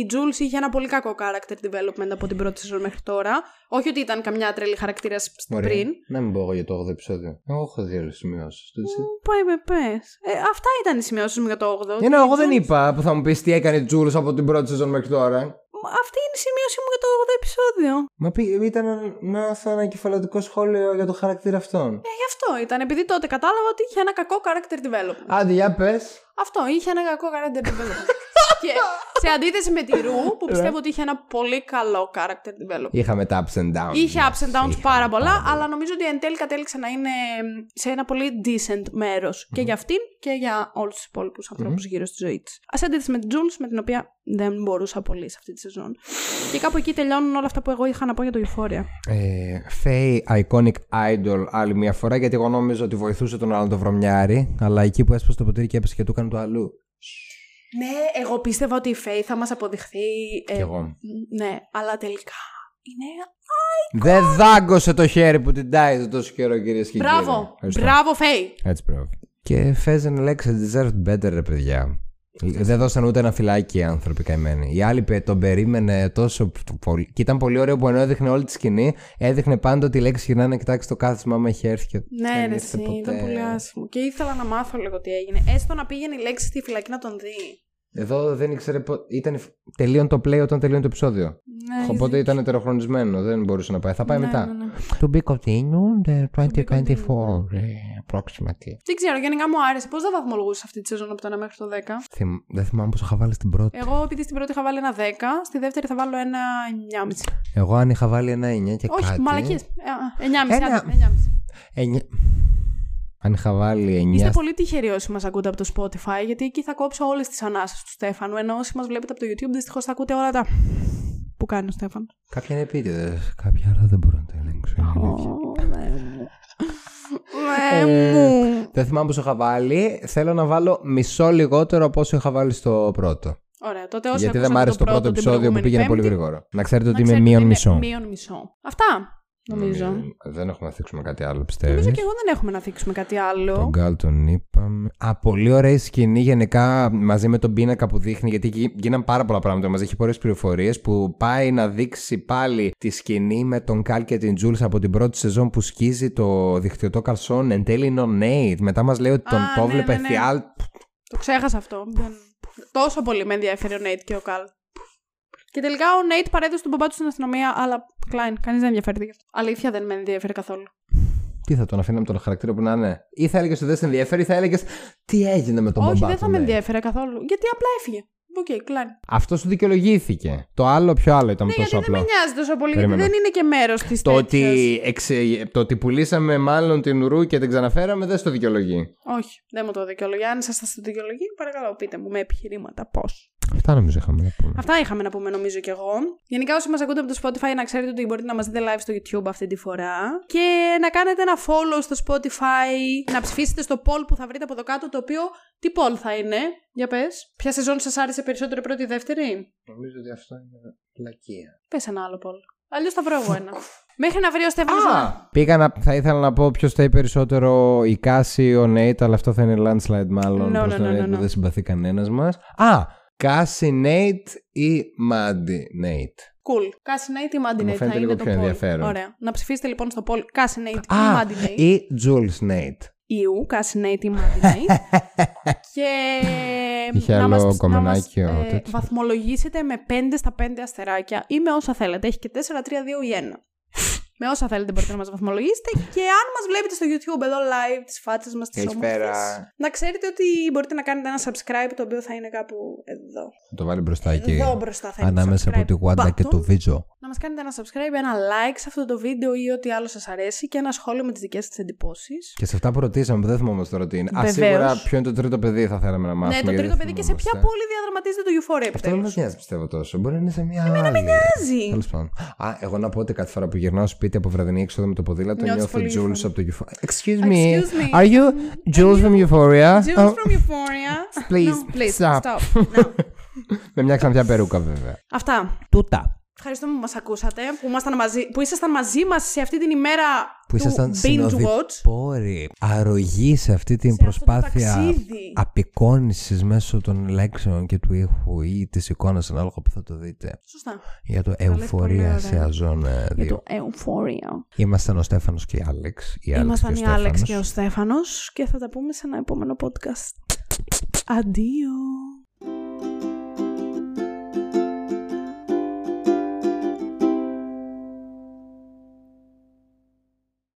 η Jules είχε ένα πολύ κακό character development από την πρώτη σεζόν μέχρι τώρα. Όχι ότι ήταν καμιά τρελή χαρακτήρα πριν. Να μην πω εγώ για το 8ο επεισόδιο. Εγώ έχω δύο σημειώσεις. Πάει με πες. Ε, αυτά ήταν οι σημειώσεις μου για το 8ο. Ναι, εγώ δεν είπα που θα μου πεις τι έκανε η Τζούλ από την πρώτη σεζόν μέχρι τώρα. Αυτή είναι η σημείωση μου για το 8ο επεισόδιο. Μα πει, ήταν να έρθω ένα κεφαλαιοτικό σχόλιο για το χαρακτήρα αυτόν. Ε, γι' αυτό ήταν. Επειδή τότε κατάλαβα ότι είχε ένα κακό character development. Άντε, για πες. Αυτό, είχε ένα κακό character development. και σε αντίθεση με τη Ρου, που πιστεύω ότι είχε ένα πολύ καλό character development. Είχαμε τα ups and downs. Είχε μας. ups and downs Είχαμε πάρα πολλά, αλλά νομίζω ότι εν τέλει κατέληξε να είναι σε ένα πολύ decent μέρος και για αυτήν και για όλους τους υπόλοιπους ανθρώπους γύρω στη ζωή της. Α αντίθεση με την Jules, με την οποία δεν μπορούσα πολύ σε αυτή τη σεζόν. Και κάπου εκεί τελειώνουν όλα αυτά που εγώ είχα να πω για το Euphoria. Ε, Faye, iconic idol άλλη μια φορά γιατί εγώ νόμιζα ότι βοηθούσε τον άλλον το βρωμιάρι αλλά εκεί που έσπασε το ποτήρι και έπεσε και του έκανε το αλλού. Ναι, εγώ πίστευα ότι η Faye θα μας αποδειχθεί. ε, Κι εγώ. Ναι, αλλά τελικά είναι. Δεν δάγκωσε το χέρι που την τάιζε τόσο καιρό κυρίες και κύριοι. Μπράβο! Ευχαριστώ. Μπράβο, Faye! Έτσι μπράβο. Και Φέζεν λέξει deserved better ρε παιδιά. Δεν δώσαν ούτε ένα φυλάκι οι άνθρωποι καημένοι. Η άλλη πε- τον περίμενε τόσο πολύ. Και ήταν πολύ ωραίο που ενώ έδειχνε όλη τη σκηνή, έδειχνε πάντα ότι η λέξη γυρνάει να κοιτάξει το κάθισμα άμα είχε έρθει. Και Ναι, δεν ρε, ήρθε εσύ, ποτέ. ήταν πολύ άσχημο. Και ήθελα να μάθω λίγο τι έγινε. Έστω να πήγαινε η λέξη στη φυλακή να τον δει. Εδώ δεν ήξερε. πο- Ήταν τελείων το play όταν τελείωνε το επεισόδιο. Ναι, Οπότε ήταν ετεροχρονισμένο. Δεν μπορούσε να πάει. Θα πάει ναι, μετά. ναι, ναι. To be continued uh, 2024 continued. uh, approximately. Δεν ξέρω, γενικά μου άρεσε. Πώς θα βαθμολογούσες αυτή τη σεζόν από το 1 μέχρι το 10. Θυμ- Δεν θυμάμαι πώ είχα βάλει στην πρώτη. Εγώ, επειδή στην πρώτη είχα βάλει ένα 10, στη δεύτερη θα βάλω ένα 9,5. Εγώ αν είχα βάλει ένα 9 και Όχι, κάτι. μαλακίες. 9,5. Ένα- άντε, 9,5. Εννιά- Αν είχα βάλει 9. Είστε πολύ τυχεροί όσοι μας ακούτε από το Spotify, γιατί εκεί θα κόψω όλες τις ανάσες του Στέφανου. Ενώ όσοι μας βλέπετε από το YouTube, δυστυχώς θα ακούτε όλα τα. που κάνει ο Στέφανος. Κάποια είναι επίτηδες. Κάποια άλλα δεν μπορώ να τα ελέγξω. είναι αλήθεια. Ναι μου. Δεν θυμάμαι πόσο είχα βάλει. Θέλω να βάλω μισό λιγότερο από όσο είχα βάλει στο πρώτο. Ωραία, τότε όσοι Γιατί δεν ακούσατε μ' άρεσε το πρώτο την επεισόδιο που προηγούμενη πήγαινε πολύ Πέμπτη, γρήγορα. Να ξέρετε να ότι είμαι ξέρετε μείον ότι μισό. Μείον μισό. Αυτά. Νομίζω. Δεν έχουμε να θίξουμε κάτι άλλο, πιστεύεις; Νομίζω και εγώ δεν έχουμε να θίξουμε κάτι άλλο. Τον Γκάλ τον είπαμε. Α, πολύ ωραία η σκηνή γενικά μαζί με τον πίνακα που δείχνει, γιατί εκεί γίναν πάρα πολλά πράγματα. Μας έχει πολλές πληροφορίες που πάει να δείξει πάλι τη σκηνή με τον Καλ και την Τζούλς από την πρώτη σεζόν που σκίζει το δικτυωτό καρσόν. Εν τέλει είναι ο Νέιτ. Μετά μας λέει ότι τον Α, το ναι, έβλεπε ναι, ναι. θιάλ. Το ξέχασα αυτό. Δεν... Τόσο πολύ με ενδιαφέρει ο Νέιτ και ο Καλ. Και τελικά ο Νέιτ παρέδωσε τον παπά του στην αστυνομία, αλλά Κλάιν, κανείς δεν ενδιαφέρεται γι' αυτό. Αλήθεια δεν με ενδιαφέρει καθόλου. Τι θα τον αφήναμε τον χαρακτήρα που να είναι; Ή θα έλεγες ότι δεν σε ενδιαφέρει, ή θα έλεγες τι έγινε με τον Όχι, μπαμπά δεν του θα με Νέιτ. ενδιαφέρε καθόλου. Γιατί απλά έφυγε. Οκ, okay, Κλάιν. Αυτός σου δικαιολογήθηκε. Το άλλο πιο άλλο ήταν Ναι, τόσο γιατί δεν απλό. με νοιάζει τόσο πολύ, Περίμενα. γιατί δεν είναι και μέρος της Το ότι, εξε... το ότι πουλήσαμε μάλλον την ουρού και την ξαναφέραμε δεν στο δικαιολογεί. Όχι, δεν μου το δικαιολογεί. Αν ήσασταν στο δικαιολογεί, παρακαλώ πείτε μου με επιχειρήματα πώς. Αυτά νομίζω είχαμε να πούμε. Αυτά είχαμε να πούμε νομίζω κι εγώ. Γενικά όσοι μας ακούτε από το Spotify να ξέρετε ότι μπορείτε να μας δείτε live στο YouTube αυτή τη φορά και να κάνετε ένα follow στο Spotify, να ψηφίσετε στο poll που θα βρείτε από εδώ κάτω το οποίο τι poll θα είναι; Για πες. Ποια σεζόν σας άρεσε περισσότερο η πρώτη ή η δεύτερη; Νομίζω ότι αυτό είναι πλακία. Πες ένα άλλο poll. Αλλιώς θα βρω εγώ ένα. Μέχρι να βρει ο Στέφανος ένα. Πήγα να, θα ήθελα να πω ποιος θέλει περισσότερο η Κάση ή ο Νέιτ, αλλά αυτό θα είναι landslide μάλλον No, προς no, τον no, Νέιτ no, που no. δεν συμπαθεί κανένας μας. Α! Κάση Νέιτ ή Μάντι Νέιτ. Cool. Cassinate ή Μου Mandinate θα φαίνεται είναι λίγο το πιο poll. ενδιαφέρον. Ωραία. Να ψηφίσετε λοιπόν στο poll Cassinate ή Α! Mandinate. Ή Jules Νέιτ. Ιού, Cassinate ή Mandinate. και Είχε να άλλο μας, να μας κομμενάκι ο ε, τέτοιος. βαθμολογήσετε με 5 στα 5 αστεράκια ή με όσα θέλετε. Έχει και 4, 3, 2 ή 1. Με όσα θέλετε μπορείτε να μας βαθμολογήσετε και αν μας βλέπετε στο YouTube εδώ live τις φάτσες μας, τις Καλησπέρα. όμορφες, να ξέρετε ότι μπορείτε να κάνετε ένα subscribe το οποίο θα είναι κάπου εδώ. Θα το βάλει μπροστά εκεί. Εδώ μπροστά θα είναι το Ανάμεσα από subscribe τη Wanda και button. το Βίζο. Να μας κάνετε ένα subscribe, ένα like σε αυτό το βίντεο ή ό,τι άλλο σας αρέσει και ένα σχόλιο με τις δικές σας εντυπώσεις. Και σε αυτά που ρωτήσαμε, που δεν θυμόμαστε τώρα τι είναι. Α, Βεβαίως. σίγουρα ποιο είναι το τρίτο παιδί θα θέλαμε να μάθουμε. Ναι, το γιατί τρίτο δεν παιδί και σε ποια θυμόμαστε. πόλη διαδραματίζεται το Euphoria Αυτό δεν επιτέλους. μα νοιάζει πιστεύω τόσο. Μπορεί να είναι σε μια άλλη. Δεν νοιάζει. Τέλος πάντων. Α, εγώ να πω ότι κάθε φορά που γυρνάω σπίτι από βραδινή έξοδο με το ποδήλατο Νιώθεις νιώθω πολύ Jules Euphoria. από το Euphoria. Excuse me. Excuse me. Are you Jules from Euphoria? Jules Oh, from Euphoria. Please, No, please, stop. stop. No. Με μια ξανθιά περούκα βέβαια. Αυτά. Τούτα. Ευχαριστούμε που μας ακούσατε, που, ήμασταν μαζί, που ήσασταν μαζί μας σε αυτή την ημέρα Που του ήσασταν binge watch. συνοδοιπόροι, αρρωγοί σε αυτή την Σε αυτό το προσπάθεια ταξίδι. απεικόνησης μέσω των λέξεων και του ήχου ή της εικόνας ανάλογα που θα το δείτε Σωστά. για το λες πολύ Εουφορία ωραία. σε Αζόν 2. Για το Euphoria. Ήμασταν ο Στέφανος και η Άλεξ. Η Άλεξ Ήμασταν και ο η Άλεξ Στέφανος. και ο Στέφανος και θα τα πούμε σε ένα επόμενο podcast. Αντίο.